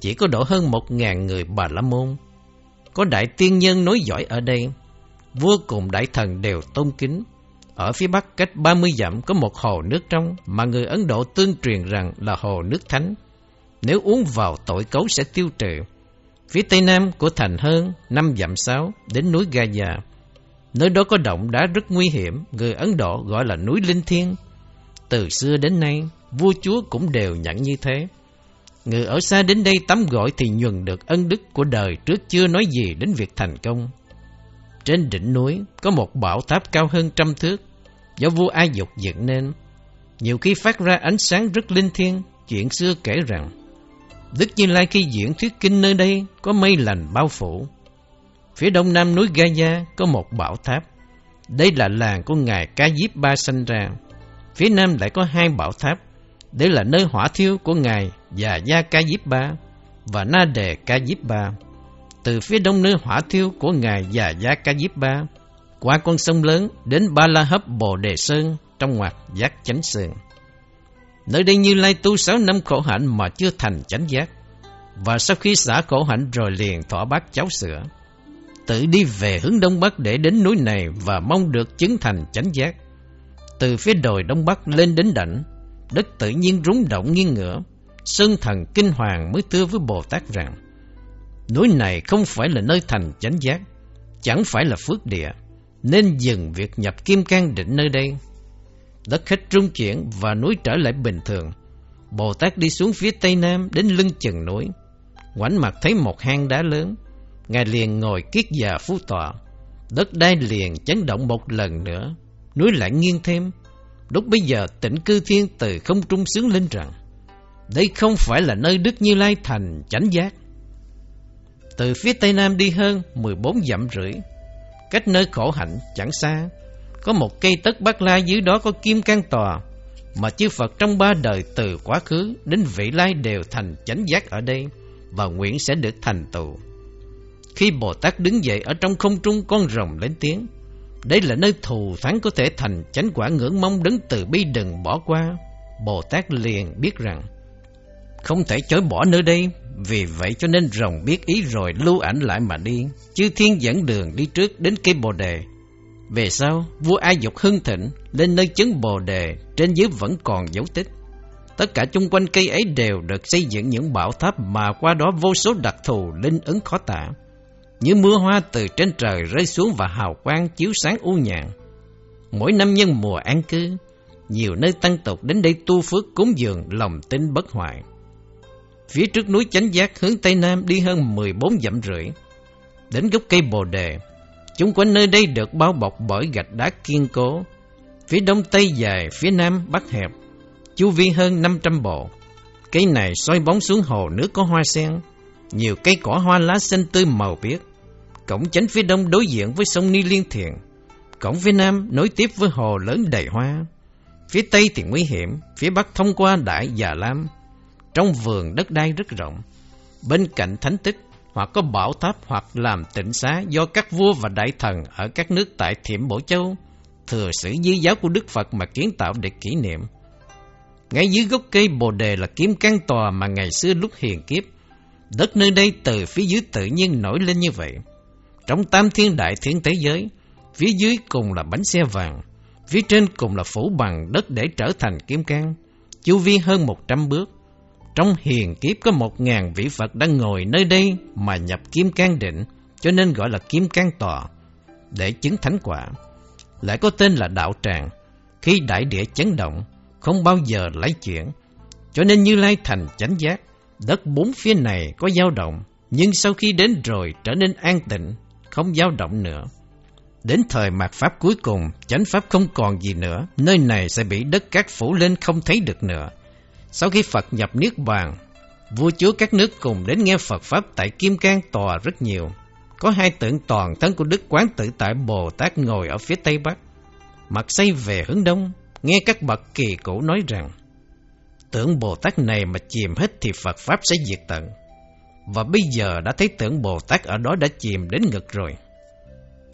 Chỉ có độ hơn một ngàn người Bà La Môn. Có đại tiên nhân nói giỏi ở đây. Vua cùng đại thần đều tôn kính. Ở phía bắc cách 30 dặm có một hồ nước trong mà người Ấn Độ tương truyền rằng là hồ nước thánh. Nếu uống vào tội cấu sẽ tiêu trừ. Phía tây nam của thành hơn năm dặm sáu đến núi Gaya Nơi đó có động đá rất nguy hiểm, người Ấn Độ gọi là núi Linh Thiên. Từ xưa đến nay, vua chúa cũng đều nhận như thế. Người ở xa đến đây tắm gọi thì nhuần được ân đức của đời trước chưa nói gì đến việc thành công. Trên đỉnh núi có một bảo tháp cao hơn trăm thước, do vua Ai Dục dựng nên. Nhiều khi phát ra ánh sáng rất linh thiêng, chuyện xưa kể rằng Đức Như Lai khi diễn thuyết kinh nơi đây có mây lành bao phủ. Phía đông nam núi Gaia có một bảo tháp. Đây là làng của Ngài Ca Diếp Ba sanh ra. Phía nam lại có hai bảo tháp. Đây là nơi hỏa thiêu của Ngài và Gia Ca Diếp Ba và Na Đề Ca Diếp Ba. Từ phía đông nơi hỏa thiêu của Ngài già giá Ca Diếp Ba, qua con sông lớn đến Ba La Hấp Bồ Đề Sơn trong ngoặt giác chánh sơn. Nơi đây Như Lai tu sáu năm khổ hạnh mà chưa thành chánh giác. Và sau khi xả khổ hạnh rồi liền thỏa bát cháo sữa. Tự đi về hướng Đông Bắc để đến núi này và mong được chứng thành chánh giác. Từ phía đồi Đông Bắc lên đến đảnh, đất tự nhiên rúng động nghiêng ngửa. Sơn thần Kinh Hoàng mới thưa với Bồ Tát rằng, núi này không phải là nơi thành chánh giác, chẳng phải là phước địa, nên dừng việc nhập kim can định nơi đây đất khách trung chuyển và núi trở lại bình thường. Bồ Tát đi xuống phía tây nam đến lưng chừng núi. Ngoảnh mặt thấy một hang đá lớn. Ngài liền ngồi kiết già phú tọa. Đất đai liền chấn động một lần nữa. Núi lại nghiêng thêm. Lúc bây giờ tỉnh cư thiên từ không trung sướng lên rằng Đây không phải là nơi Đức Như Lai thành chánh giác. Từ phía tây nam đi hơn 14 dặm rưỡi. Cách nơi khổ hạnh chẳng xa, có một cây tất bát la dưới đó có kim can tòa, Mà chư Phật trong ba đời từ quá khứ Đến vị lai đều thành chánh giác ở đây Và nguyện sẽ được thành tựu. Khi Bồ Tát đứng dậy Ở trong không trung, con rồng lên tiếng. Đây là nơi thù thắng có thể thành chánh quả ngưỡng mong đứng từ bi đừng bỏ qua. Bồ Tát liền biết rằng không thể chối bỏ nơi đây Vì vậy cho nên rồng biết ý rồi lưu ảnh lại mà đi Chư thiên dẫn đường đi trước đến cây bồ đề về sau, vua a Dục hưng thịnh lên nơi chấn Bồ Đề, trên dưới vẫn còn dấu tích. Tất cả chung quanh cây ấy đều được xây dựng những bảo tháp mà qua đó vô số đặc thù linh ứng khó tả. Như mưa hoa từ trên trời rơi xuống và hào quang chiếu sáng u nhàn. Mỗi năm nhân mùa an cư, nhiều nơi tăng tục đến đây tu phước cúng dường lòng tin bất hoại. Phía trước núi Chánh Giác hướng Tây Nam đi hơn 14 dặm rưỡi. Đến gốc cây Bồ Đề, Chúng quanh nơi đây được bao bọc bởi gạch đá kiên cố. Phía đông tây dài, phía nam bắc hẹp, chu vi hơn 500 bộ. Cây này soi bóng xuống hồ nước có hoa sen, nhiều cây cỏ hoa lá xanh tươi màu biếc. Cổng chánh phía đông đối diện với sông Ni Liên Thiện. Cổng phía nam nối tiếp với hồ lớn đầy hoa. Phía tây thì nguy hiểm, phía bắc thông qua đại Già Lam. Trong vườn đất đai rất rộng. Bên cạnh thánh tích hoặc có bảo tháp hoặc làm tịnh xá do các vua và đại thần ở các nước tại Thiểm Bổ Châu thừa sử di giáo của Đức Phật mà kiến tạo để kỷ niệm. Ngay dưới gốc cây Bồ Đề là kiếm căn tòa mà ngày xưa lúc hiền kiếp, đất nơi đây từ phía dưới tự nhiên nổi lên như vậy. Trong tam thiên đại thiên thế giới, phía dưới cùng là bánh xe vàng, phía trên cùng là phủ bằng đất để trở thành kiếm căn, chu vi hơn một trăm bước, trong hiền kiếp có một ngàn vị Phật đang ngồi nơi đây mà nhập kim can định, cho nên gọi là kim can tòa, để chứng thánh quả. Lại có tên là đạo tràng, khi đại địa chấn động, không bao giờ lấy chuyển. Cho nên Như Lai thành chánh giác, đất bốn phía này có dao động, nhưng sau khi đến rồi trở nên an tịnh, không dao động nữa. Đến thời mạt Pháp cuối cùng, chánh Pháp không còn gì nữa, nơi này sẽ bị đất cát phủ lên không thấy được nữa. Sau khi Phật nhập Niết Bàn, vua chúa các nước cùng đến nghe Phật Pháp tại Kim Cang Tòa rất nhiều. Có hai tượng toàn thân của Đức Quán Tự Tại Bồ Tát ngồi ở phía Tây Bắc, mặt xây về hướng Đông, nghe các bậc kỳ cổ nói rằng, tượng Bồ Tát này mà chìm hết thì Phật Pháp sẽ diệt tận. Và bây giờ đã thấy tượng Bồ Tát ở đó đã chìm đến ngực rồi.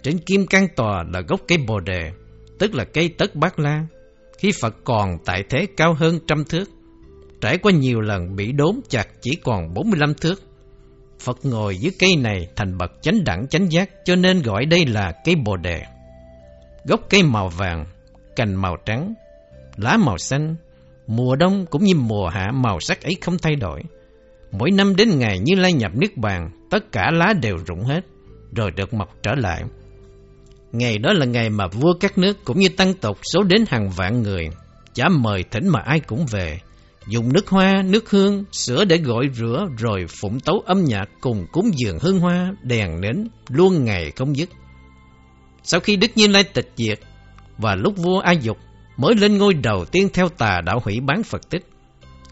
Trên kim Cang tòa là gốc cây bồ đề, tức là cây tất bát la. Khi Phật còn tại thế cao hơn trăm thước, trải qua nhiều lần bị đốn chặt chỉ còn 45 thước. Phật ngồi dưới cây này thành bậc chánh đẳng chánh giác cho nên gọi đây là cây bồ đề. Gốc cây màu vàng, cành màu trắng, lá màu xanh, mùa đông cũng như mùa hạ màu sắc ấy không thay đổi. Mỗi năm đến ngày Như Lai nhập nước Bàn, tất cả lá đều rụng hết, rồi được mọc trở lại. Ngày đó là ngày mà vua các nước cũng như tăng tộc số đến hàng vạn người, chả mời thỉnh mà ai cũng về, dùng nước hoa, nước hương, sữa để gội rửa rồi phụng tấu âm nhạc cùng cúng dường hương hoa, đèn nến, luôn ngày không dứt. Sau khi Đức Như Lai tịch diệt và lúc vua A Dục mới lên ngôi đầu tiên theo tà đạo hủy bán Phật tích,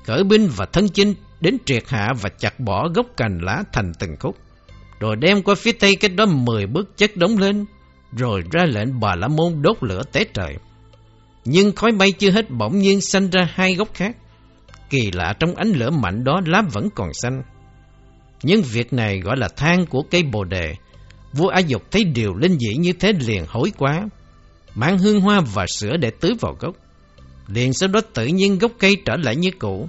khởi binh và thân chinh đến triệt hạ và chặt bỏ gốc cành lá thành từng khúc, rồi đem qua phía tây cách đó mười bước chất đóng lên, rồi ra lệnh bà la môn đốt lửa tế trời. Nhưng khói bay chưa hết bỗng nhiên sanh ra hai gốc khác. Kỳ lạ trong ánh lửa mạnh đó lá vẫn còn xanh. Nhưng việc này gọi là than của cây bồ đề. Vua A Dục thấy điều linh dị như thế liền hối quá, mang hương hoa và sữa để tưới vào gốc. Liền sau đó tự nhiên gốc cây trở lại như cũ.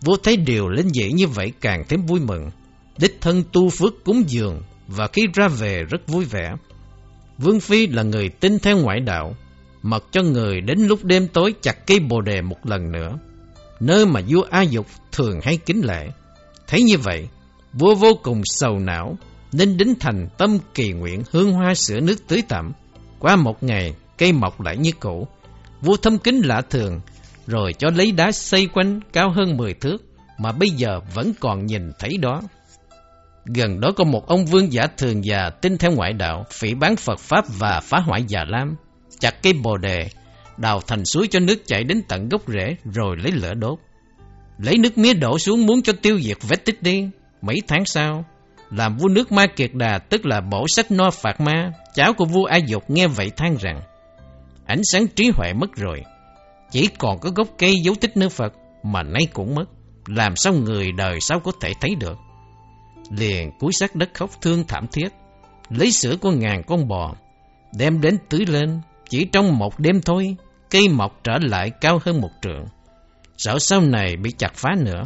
Vua thấy điều linh dị như vậy càng thêm vui mừng. Đích thân tu phước cúng dường và khi ra về rất vui vẻ. Vương Phi là người tin theo ngoại đạo, mật cho người đến lúc đêm tối chặt cây bồ đề một lần nữa, nơi mà vua A Dục thường hay kính lễ. Thấy như vậy, vua vô cùng sầu não, nên đến thành tâm kỳ nguyện hương hoa sữa nước tưới tẩm. Qua một ngày, cây mọc lại như cũ, vua thâm kính lạ thường, rồi cho lấy đá xây quanh cao hơn 10 thước, mà bây giờ vẫn còn nhìn thấy đó. Gần đó có một ông vương giả thường già tin theo ngoại đạo, phỉ bán Phật Pháp và phá hoại già lam, chặt cây bồ đề, đào thành suối cho nước chảy đến tận gốc rễ rồi lấy lửa đốt. Lấy nước mía đổ xuống muốn cho tiêu diệt vết tích đi. Mấy tháng sau, làm vua nước Ma Kiệt Đà tức là bổ sách no phạt ma, cháu của vua A Dục nghe vậy than rằng, ánh sáng trí huệ mất rồi, chỉ còn có gốc cây dấu tích nơi Phật mà nay cũng mất, làm sao người đời sao có thể thấy được liền cúi sát đất khóc thương thảm thiết, lấy sữa của ngàn con bò, đem đến tưới lên, chỉ trong một đêm thôi, cây mọc trở lại cao hơn một trượng. Sợ sau này bị chặt phá nữa,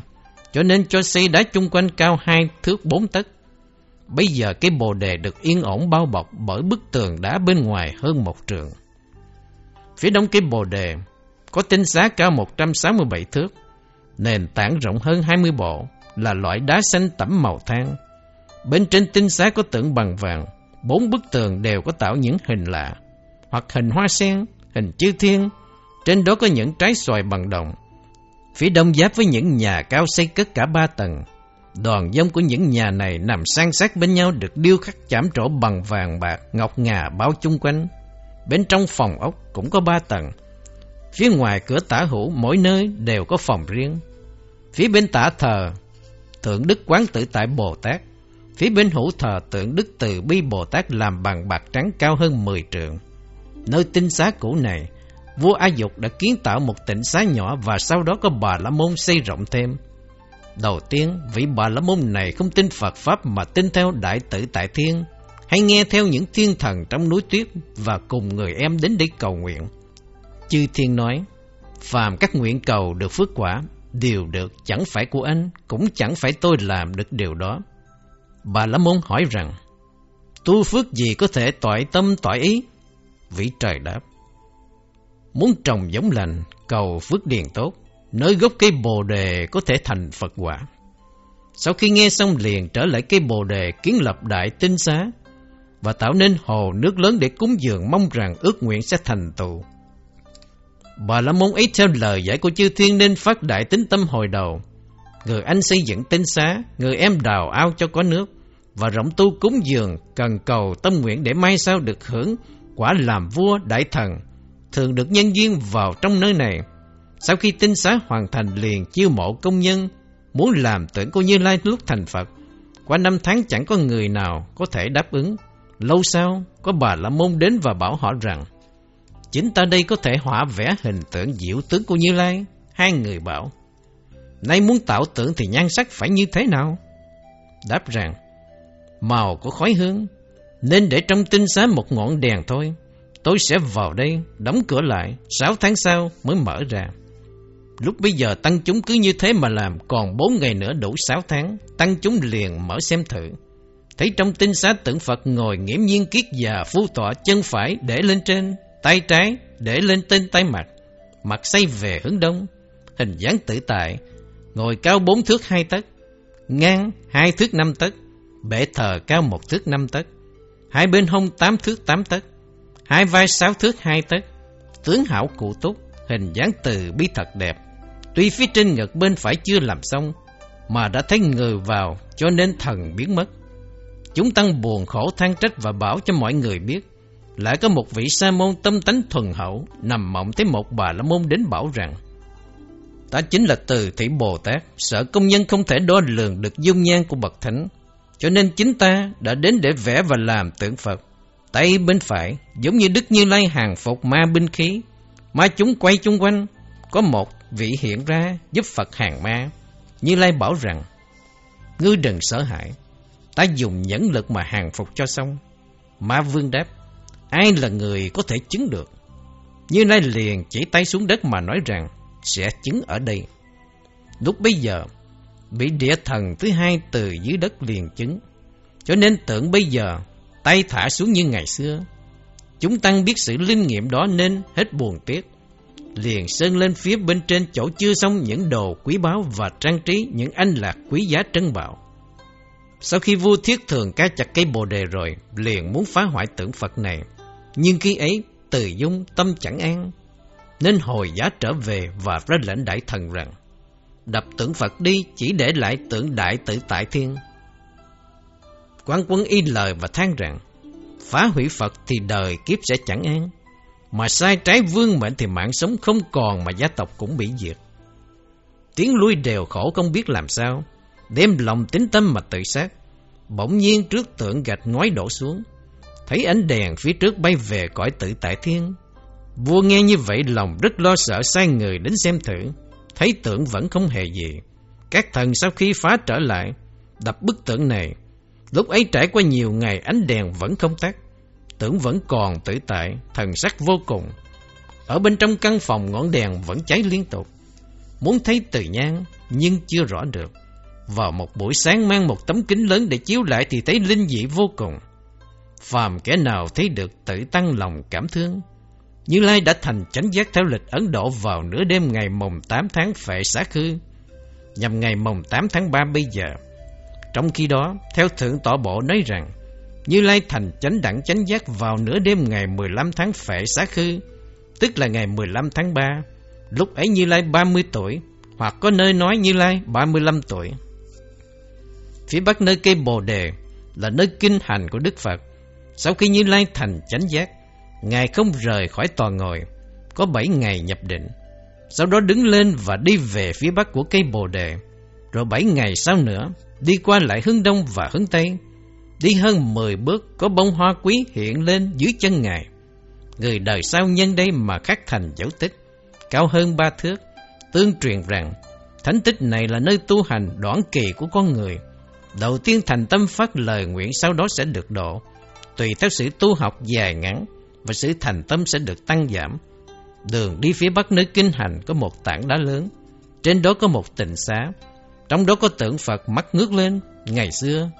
cho nên cho xây đá chung quanh cao hai thước bốn tấc. Bây giờ cái bồ đề được yên ổn bao bọc bởi bức tường đá bên ngoài hơn một trượng. Phía đông cái bồ đề có tinh xá cao 167 thước, nền tảng rộng hơn 20 bộ, là loại đá xanh tẩm màu than. Bên trên tinh xá có tượng bằng vàng, bốn bức tường đều có tạo những hình lạ, hoặc hình hoa sen, hình chư thiên, trên đó có những trái xoài bằng đồng. Phía đông giáp với những nhà cao xây cất cả ba tầng. Đoàn dông của những nhà này nằm san sát bên nhau được điêu khắc chạm trổ bằng vàng bạc, ngọc ngà bao chung quanh. Bên trong phòng ốc cũng có ba tầng. Phía ngoài cửa tả hữu mỗi nơi đều có phòng riêng. Phía bên tả thờ tượng Đức Quán Tự Tại Bồ Tát. Phía bên hữu thờ tượng Đức Từ Bi Bồ Tát làm bằng bạc trắng cao hơn 10 trượng. Nơi tinh xá cũ này, vua A Dục đã kiến tạo một tỉnh xá nhỏ và sau đó có bà La Môn xây rộng thêm. Đầu tiên, vị bà La Môn này không tin Phật Pháp mà tin theo Đại tử Tại Thiên, hay nghe theo những thiên thần trong núi tuyết và cùng người em đến đây cầu nguyện. Chư Thiên nói, phàm các nguyện cầu được phước quả đều được chẳng phải của anh, cũng chẳng phải tôi làm được điều đó. Bà La Môn hỏi rằng, tu phước gì có thể tỏi tâm tỏi ý? Vĩ trời đáp, muốn trồng giống lành, cầu phước điền tốt, nơi gốc cây bồ đề có thể thành Phật quả. Sau khi nghe xong liền trở lại cây bồ đề kiến lập đại tinh xá và tạo nên hồ nước lớn để cúng dường mong rằng ước nguyện sẽ thành tựu. Bà la môn ấy theo lời giải của chư thiên nên phát đại tính tâm hồi đầu. Người anh xây dựng tinh xá, người em đào ao cho có nước, và rộng tu cúng dường, cần cầu tâm nguyện để mai sau được hưởng quả làm vua đại thần, thường được nhân duyên vào trong nơi này. Sau khi tinh xá hoàn thành liền chiêu mộ công nhân, muốn làm tượng cô Như Lai lúc thành Phật. Qua năm tháng chẳng có người nào có thể đáp ứng. Lâu sau, có bà La Môn đến và bảo họ rằng, Chính ta đây có thể họa vẽ hình tượng diệu tướng của Như Lai. Hai người bảo, Nay muốn tạo tượng thì nhan sắc phải như thế nào? Đáp rằng, màu của khói hương, nên để trong tinh xá một ngọn đèn thôi. Tôi sẽ vào đây, đóng cửa lại, sáu tháng sau mới mở ra. Lúc bây giờ tăng chúng cứ như thế mà làm, còn bốn ngày nữa đủ sáu tháng, tăng chúng liền mở xem thử. Thấy trong tinh xá tượng Phật ngồi nghiễm nhiên kiết già phu tọa chân phải để lên trên, tay trái để lên tên tay mặt, mặt xây về hướng đông, hình dáng tự tại, ngồi cao bốn thước hai tấc, ngang hai thước năm tấc, bệ thờ cao một thước năm tấc, hai bên hông tám thước tám tấc, hai vai sáu thước hai tấc, tướng hảo cụ túc, hình dáng từ bi thật đẹp. Tuy phía trên ngực bên phải chưa làm xong, mà đã thấy người vào cho nên thần biến mất. Chúng tăng buồn khổ than trách và bảo cho mọi người biết, lại có một vị sa môn tâm tánh thuần hậu nằm mộng thấy một bà la môn đến bảo rằng Ta chính là từ thị Bồ Tát, sợ công nhân không thể đo lường được dung nhan của bậc thánh, cho nên chính ta đã đến để vẽ và làm tượng Phật. Tay bên phải, giống như Đức Như Lai hàng phục ma binh khí, ma chúng quay chung quanh, có một vị hiện ra giúp Phật hàng ma. Như Lai bảo rằng, ngươi đừng sợ hãi, ta dùng nhẫn lực mà hàng phục cho xong. Ma vương đáp, ai là người có thể chứng được? Như Lai liền chỉ tay xuống đất mà nói rằng, sẽ chứng ở đây. Lúc bây giờ, bị địa thần thứ hai từ dưới đất liền chứng. Cho nên tưởng bây giờ, tay thả xuống như ngày xưa. Chúng tăng biết sự linh nghiệm đó nên hết buồn tiếc. Liền sơn lên phía bên trên chỗ chưa xong những đồ quý báu và trang trí những anh lạc quý giá trân bảo. Sau khi vua thiết thường ca chặt cây bồ đề rồi, liền muốn phá hoại tượng Phật này. Nhưng khi ấy, từ dung tâm chẳng an, nên hồi giá trở về và ra lệnh đại thần rằng đập tượng Phật đi chỉ để lại tượng đại tự tại thiên. Quan quân y lời và than rằng phá hủy Phật thì đời kiếp sẽ chẳng an, mà sai trái vương mệnh thì mạng sống không còn mà gia tộc cũng bị diệt. Tiếng lui đều khổ không biết làm sao, đem lòng tính tâm mà tự sát. Bỗng nhiên trước tượng gạch ngoái đổ xuống, thấy ánh đèn phía trước bay về cõi tự tại thiên, Vua nghe như vậy lòng rất lo sợ sai người đến xem thử, thấy tượng vẫn không hề gì. Các thần sau khi phá trở lại, đập bức tượng này. Lúc ấy trải qua nhiều ngày ánh đèn vẫn không tắt, tưởng vẫn còn tự tại, thần sắc vô cùng. Ở bên trong căn phòng ngọn đèn vẫn cháy liên tục. Muốn thấy từ nhang nhưng chưa rõ được. Vào một buổi sáng mang một tấm kính lớn để chiếu lại thì thấy linh dị vô cùng. Phàm kẻ nào thấy được tự tăng lòng cảm thương, như Lai đã thành chánh giác theo lịch Ấn Độ vào nửa đêm ngày mồng 8 tháng phệ xá khư, nhằm ngày mồng 8 tháng 3 bây giờ. Trong khi đó, theo Thượng Tọa Bộ nói rằng, Như Lai thành chánh đẳng chánh giác vào nửa đêm ngày 15 tháng phệ xá khư, tức là ngày 15 tháng 3. Lúc ấy Như Lai 30 tuổi, hoặc có nơi nói Như Lai 35 tuổi. Phía bắc nơi cây Bồ Đề là nơi kinh hành của Đức Phật. Sau khi Như Lai thành chánh giác, Ngài không rời khỏi tòa ngồi, có bảy ngày nhập định. Sau đó đứng lên và đi về phía bắc của cây bồ đề. Rồi bảy ngày sau nữa, đi qua lại hướng đông và hướng tây. Đi hơn mười bước, có bông hoa quý hiện lên dưới chân Ngài. Người đời sau nhân đây mà khắc thành dấu tích, cao hơn ba thước. Tương truyền rằng, thánh tích này là nơi tu hành đoạn kỳ của con người. Đầu tiên thành tâm phát lời nguyện sau đó sẽ được độ, tùy theo sự tu học dài ngắn và sự thành tâm sẽ được tăng giảm. Đường đi phía bắc nơi kinh hành có một tảng đá lớn, trên đó có một tịnh xá, trong đó có tượng Phật mắt ngước lên. Ngày xưa,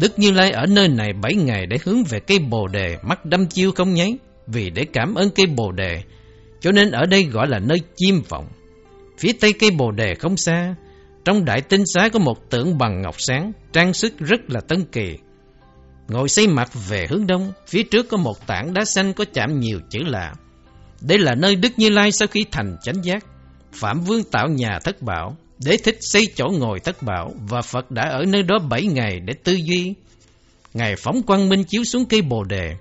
Đức Như Lai ở nơi này bảy ngày để hướng về cây bồ đề, mắt đâm chiêu không nháy, vì để cảm ơn cây bồ đề, cho nên ở đây gọi là nơi chiêm vọng. Phía tây cây bồ đề không xa, trong đại tinh xá có một tượng bằng ngọc sáng, trang sức rất là tân kỳ, Ngồi xây mặt về hướng đông, phía trước có một tảng đá xanh có chạm nhiều chữ lạ. Đây là nơi Đức Như Lai sau khi thành chánh giác, Phạm Vương tạo nhà thất bảo, để thích xây chỗ ngồi thất bảo, và Phật đã ở nơi đó bảy ngày để tư duy. Ngài phóng quang minh chiếu xuống cây bồ đề,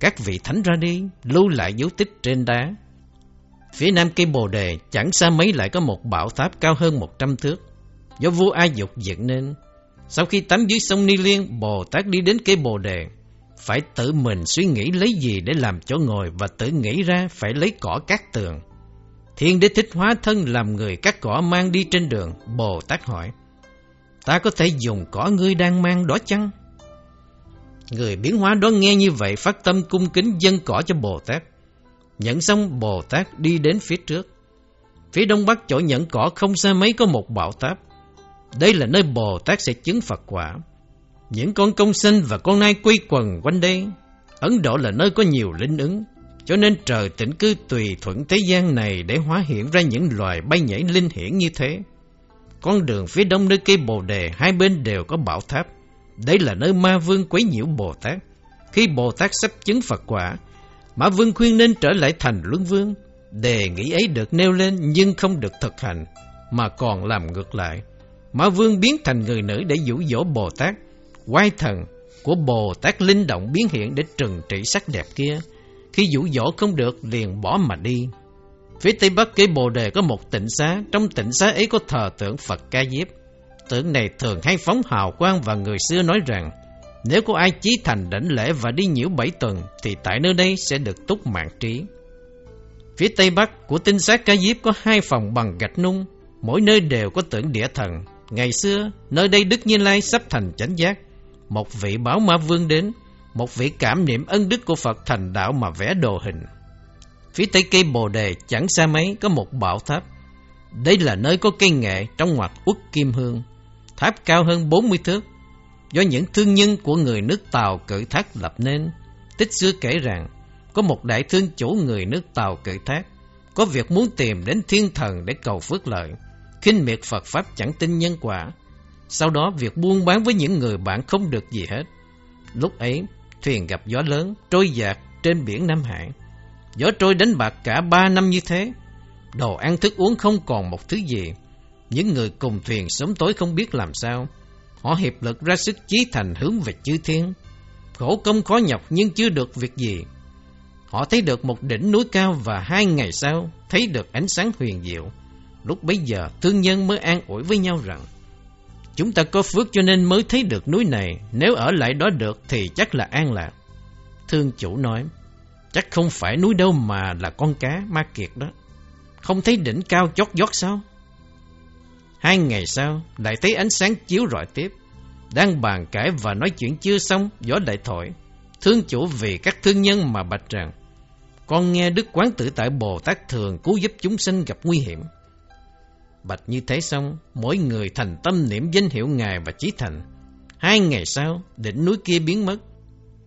các vị thánh ra đi, lưu lại dấu tích trên đá. Phía nam cây bồ đề chẳng xa mấy lại có một bảo tháp cao hơn một trăm thước, do vua A Dục dựng nên. Sau khi tắm dưới sông Ni Liên, Bồ Tát đi đến cây bồ đề, phải tự mình suy nghĩ lấy gì để làm chỗ ngồi và tự nghĩ ra phải lấy cỏ cắt tường. Thiên đế thích hóa thân làm người cắt cỏ mang đi trên đường, Bồ Tát hỏi, ta có thể dùng cỏ ngươi đang mang đó chăng? Người biến hóa đó nghe như vậy phát tâm cung kính dân cỏ cho Bồ Tát. Nhận xong Bồ Tát đi đến phía trước. Phía đông bắc chỗ nhận cỏ không xa mấy có một bảo táp. Đây là nơi Bồ Tát sẽ chứng Phật quả. Những con công sinh và con nai quy quần quanh đây. Ấn Độ là nơi có nhiều linh ứng. Cho nên trời tỉnh cư tùy thuận thế gian này để hóa hiện ra những loài bay nhảy linh hiển như thế. Con đường phía đông nơi cây bồ đề hai bên đều có bảo tháp. Đây là nơi ma vương quấy nhiễu Bồ Tát. Khi Bồ Tát sắp chứng Phật quả, Ma Vương khuyên nên trở lại thành Luân Vương. Đề nghị ấy được nêu lên nhưng không được thực hành, mà còn làm ngược lại. Ma Vương biến thành người nữ để dụ dỗ Bồ Tát. quay thần của Bồ Tát linh động biến hiện để trừng trị sắc đẹp kia. Khi dụ dỗ không được, liền bỏ mà đi. Phía tây bắc cây Bồ Đề có một tịnh xá, trong tịnh xá ấy có thờ tượng Phật Ca Diếp. Tượng này thường hay phóng hào quang và người xưa nói rằng nếu có ai chí thành đảnh lễ và đi nhiễu bảy tuần thì tại nơi đây sẽ được túc mạng trí. Phía tây bắc của tinh sát Ca Diếp có hai phòng bằng gạch nung, mỗi nơi đều có tượng địa thần. Ngày xưa, nơi đây Đức Như Lai sắp thành chánh giác. Một vị báo ma vương đến, một vị cảm niệm ân đức của Phật thành đạo mà vẽ đồ hình. Phía tây cây bồ đề chẳng xa mấy có một bảo tháp. Đây là nơi có cây nghệ trong ngoặt uất kim hương. Tháp cao hơn 40 thước, do những thương nhân của người nước Tàu cự thác lập nên. Tích xưa kể rằng, có một đại thương chủ người nước Tàu cự thác, có việc muốn tìm đến thiên thần để cầu phước lợi, khinh miệt Phật Pháp chẳng tin nhân quả. Sau đó việc buôn bán với những người bạn không được gì hết. Lúc ấy, thuyền gặp gió lớn, trôi dạt trên biển Nam Hải. Gió trôi đánh bạc cả ba năm như thế. Đồ ăn thức uống không còn một thứ gì. Những người cùng thuyền sớm tối không biết làm sao. Họ hiệp lực ra sức chí thành hướng về chư thiên. Khổ công khó nhọc nhưng chưa được việc gì. Họ thấy được một đỉnh núi cao và hai ngày sau thấy được ánh sáng huyền diệu. Lúc bấy giờ thương nhân mới an ủi với nhau rằng Chúng ta có phước cho nên mới thấy được núi này Nếu ở lại đó được thì chắc là an lạc Thương chủ nói Chắc không phải núi đâu mà là con cá ma kiệt đó Không thấy đỉnh cao chót vót sao Hai ngày sau, lại thấy ánh sáng chiếu rọi tiếp. Đang bàn cãi và nói chuyện chưa xong, gió đại thổi. Thương chủ vì các thương nhân mà bạch rằng, con nghe Đức Quán Tự Tại Bồ Tát thường cứu giúp chúng sinh gặp nguy hiểm. Bạch như thế xong, mỗi người thành tâm niệm danh hiệu Ngài và chí thành. Hai ngày sau, đỉnh núi kia biến mất.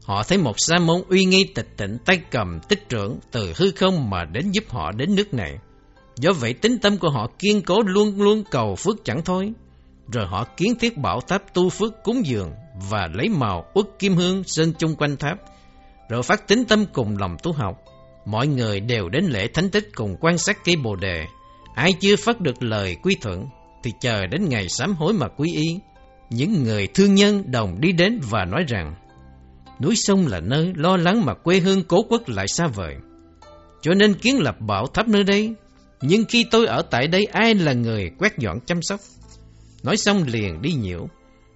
Họ thấy một sa môn uy nghi tịch tịnh tay cầm tích trưởng từ hư không mà đến giúp họ đến nước này. Do vậy tính tâm của họ kiên cố luôn luôn cầu phước chẳng thôi. Rồi họ kiến thiết bảo tháp tu phước cúng dường và lấy màu uất kim hương sơn chung quanh tháp. Rồi phát tính tâm cùng lòng tu học. Mọi người đều đến lễ thánh tích cùng quan sát cây bồ đề. Ai chưa phát được lời quy thuận, thì chờ đến ngày sám hối mà quy y. Những người thương nhân đồng đi đến và nói rằng, núi sông là nơi lo lắng mà quê hương cố quốc lại xa vời. Cho nên kiến lập bảo tháp nơi đây nhưng khi tôi ở tại đây, ai là người quét dọn chăm sóc? Nói xong liền đi nhiễu.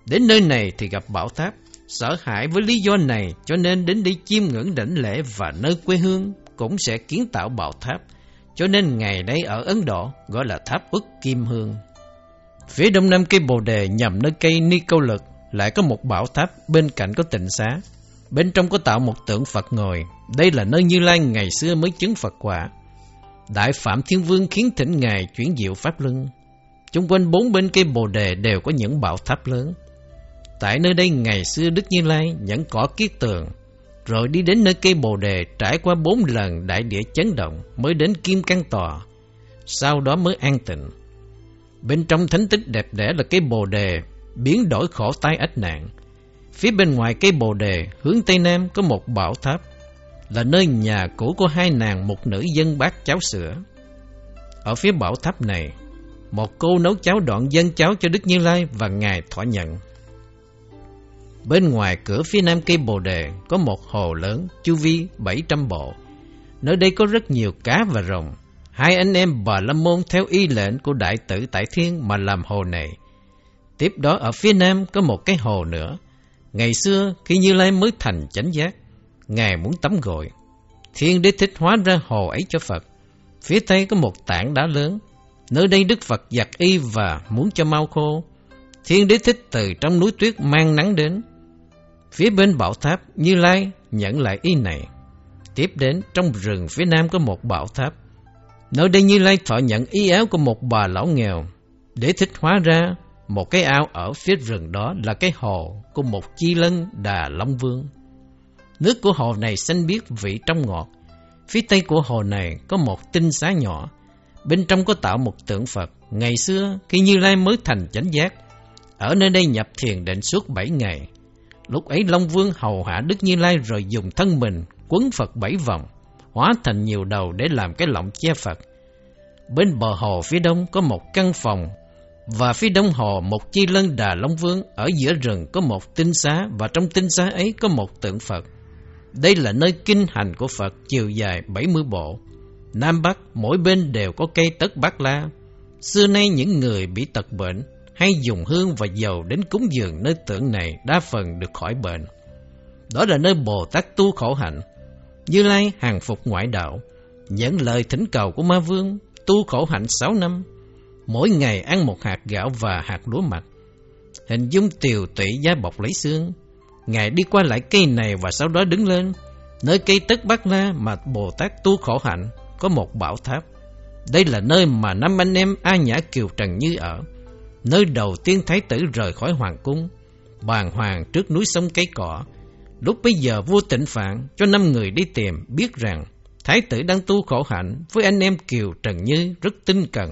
Đến nơi này thì gặp bảo tháp. Sợ hãi với lý do này, cho nên đến đi chiêm ngưỡng đảnh lễ và nơi quê hương cũng sẽ kiến tạo bảo tháp. Cho nên ngày nay ở Ấn Độ gọi là tháp ức kim hương. Phía đông nam cây bồ đề nhằm nơi cây ni câu lực lại có một bảo tháp bên cạnh có tịnh xá. Bên trong có tạo một tượng Phật ngồi. Đây là nơi Như Lai ngày xưa mới chứng Phật quả. Đại Phạm Thiên Vương khiến thỉnh Ngài chuyển diệu Pháp Luân. Chung quanh bốn bên cây bồ đề đều có những bảo tháp lớn. Tại nơi đây ngày xưa Đức Như Lai nhẫn cỏ kiết tường, rồi đi đến nơi cây bồ đề trải qua bốn lần đại địa chấn động mới đến Kim căn Tòa, sau đó mới an tịnh. Bên trong thánh tích đẹp đẽ là cây bồ đề, biến đổi khổ tai ách nạn. Phía bên ngoài cây bồ đề, hướng Tây Nam có một bảo tháp, là nơi nhà cũ của hai nàng một nữ dân bác cháo sữa. Ở phía bảo tháp này, một cô nấu cháo đoạn dân cháo cho Đức Như Lai và Ngài thỏa nhận. Bên ngoài cửa phía nam cây bồ đề có một hồ lớn, chu vi 700 bộ. Nơi đây có rất nhiều cá và rồng. Hai anh em bà Lâm Môn theo y lệnh của đại tử Tại Thiên mà làm hồ này. Tiếp đó ở phía nam có một cái hồ nữa. Ngày xưa khi Như Lai mới thành chánh giác, Ngài muốn tắm gội. Thiên đế thích hóa ra hồ ấy cho Phật. Phía tây có một tảng đá lớn. Nơi đây Đức Phật giặt y và muốn cho mau khô. Thiên đế thích từ trong núi tuyết mang nắng đến. Phía bên bảo tháp, Như Lai nhận lại ý này. Tiếp đến, trong rừng phía nam có một bảo tháp. Nơi đây Như Lai thọ nhận y áo của một bà lão nghèo. Để thích hóa ra, một cái ao ở phía rừng đó là cái hồ của một chi lân đà Long Vương. Nước của hồ này xanh biếc vị trong ngọt. Phía tây của hồ này có một tinh xá nhỏ. Bên trong có tạo một tượng Phật. Ngày xưa, khi Như Lai mới thành chánh giác, ở nơi đây nhập thiền định suốt bảy ngày. Lúc ấy Long Vương hầu hạ Đức Như Lai rồi dùng thân mình quấn Phật bảy vòng, hóa thành nhiều đầu để làm cái lọng che Phật. Bên bờ hồ phía đông có một căn phòng và phía đông hồ một chi lân đà Long Vương ở giữa rừng có một tinh xá và trong tinh xá ấy có một tượng Phật. Đây là nơi kinh hành của Phật chiều dài 70 bộ. Nam Bắc mỗi bên đều có cây tất bát la. Xưa nay những người bị tật bệnh hay dùng hương và dầu đến cúng dường nơi tượng này đa phần được khỏi bệnh. Đó là nơi Bồ Tát tu khổ hạnh. Như Lai hàng phục ngoại đạo, nhận lời thỉnh cầu của Ma Vương, tu khổ hạnh 6 năm, mỗi ngày ăn một hạt gạo và hạt lúa mạch. Hình dung tiều tụy da bọc lấy xương. Ngài đi qua lại cây này và sau đó đứng lên. Nơi cây tất bát la mà Bồ Tát tu khổ hạnh có một bảo tháp. Đây là nơi mà năm anh em A Nhã Kiều Trần Như ở. Nơi đầu tiên Thái tử rời khỏi hoàng cung, bàng hoàng trước núi sông cây cỏ. Lúc bây giờ vua tịnh phạn cho năm người đi tìm biết rằng Thái tử đang tu khổ hạnh với anh em Kiều Trần Như rất tinh cần.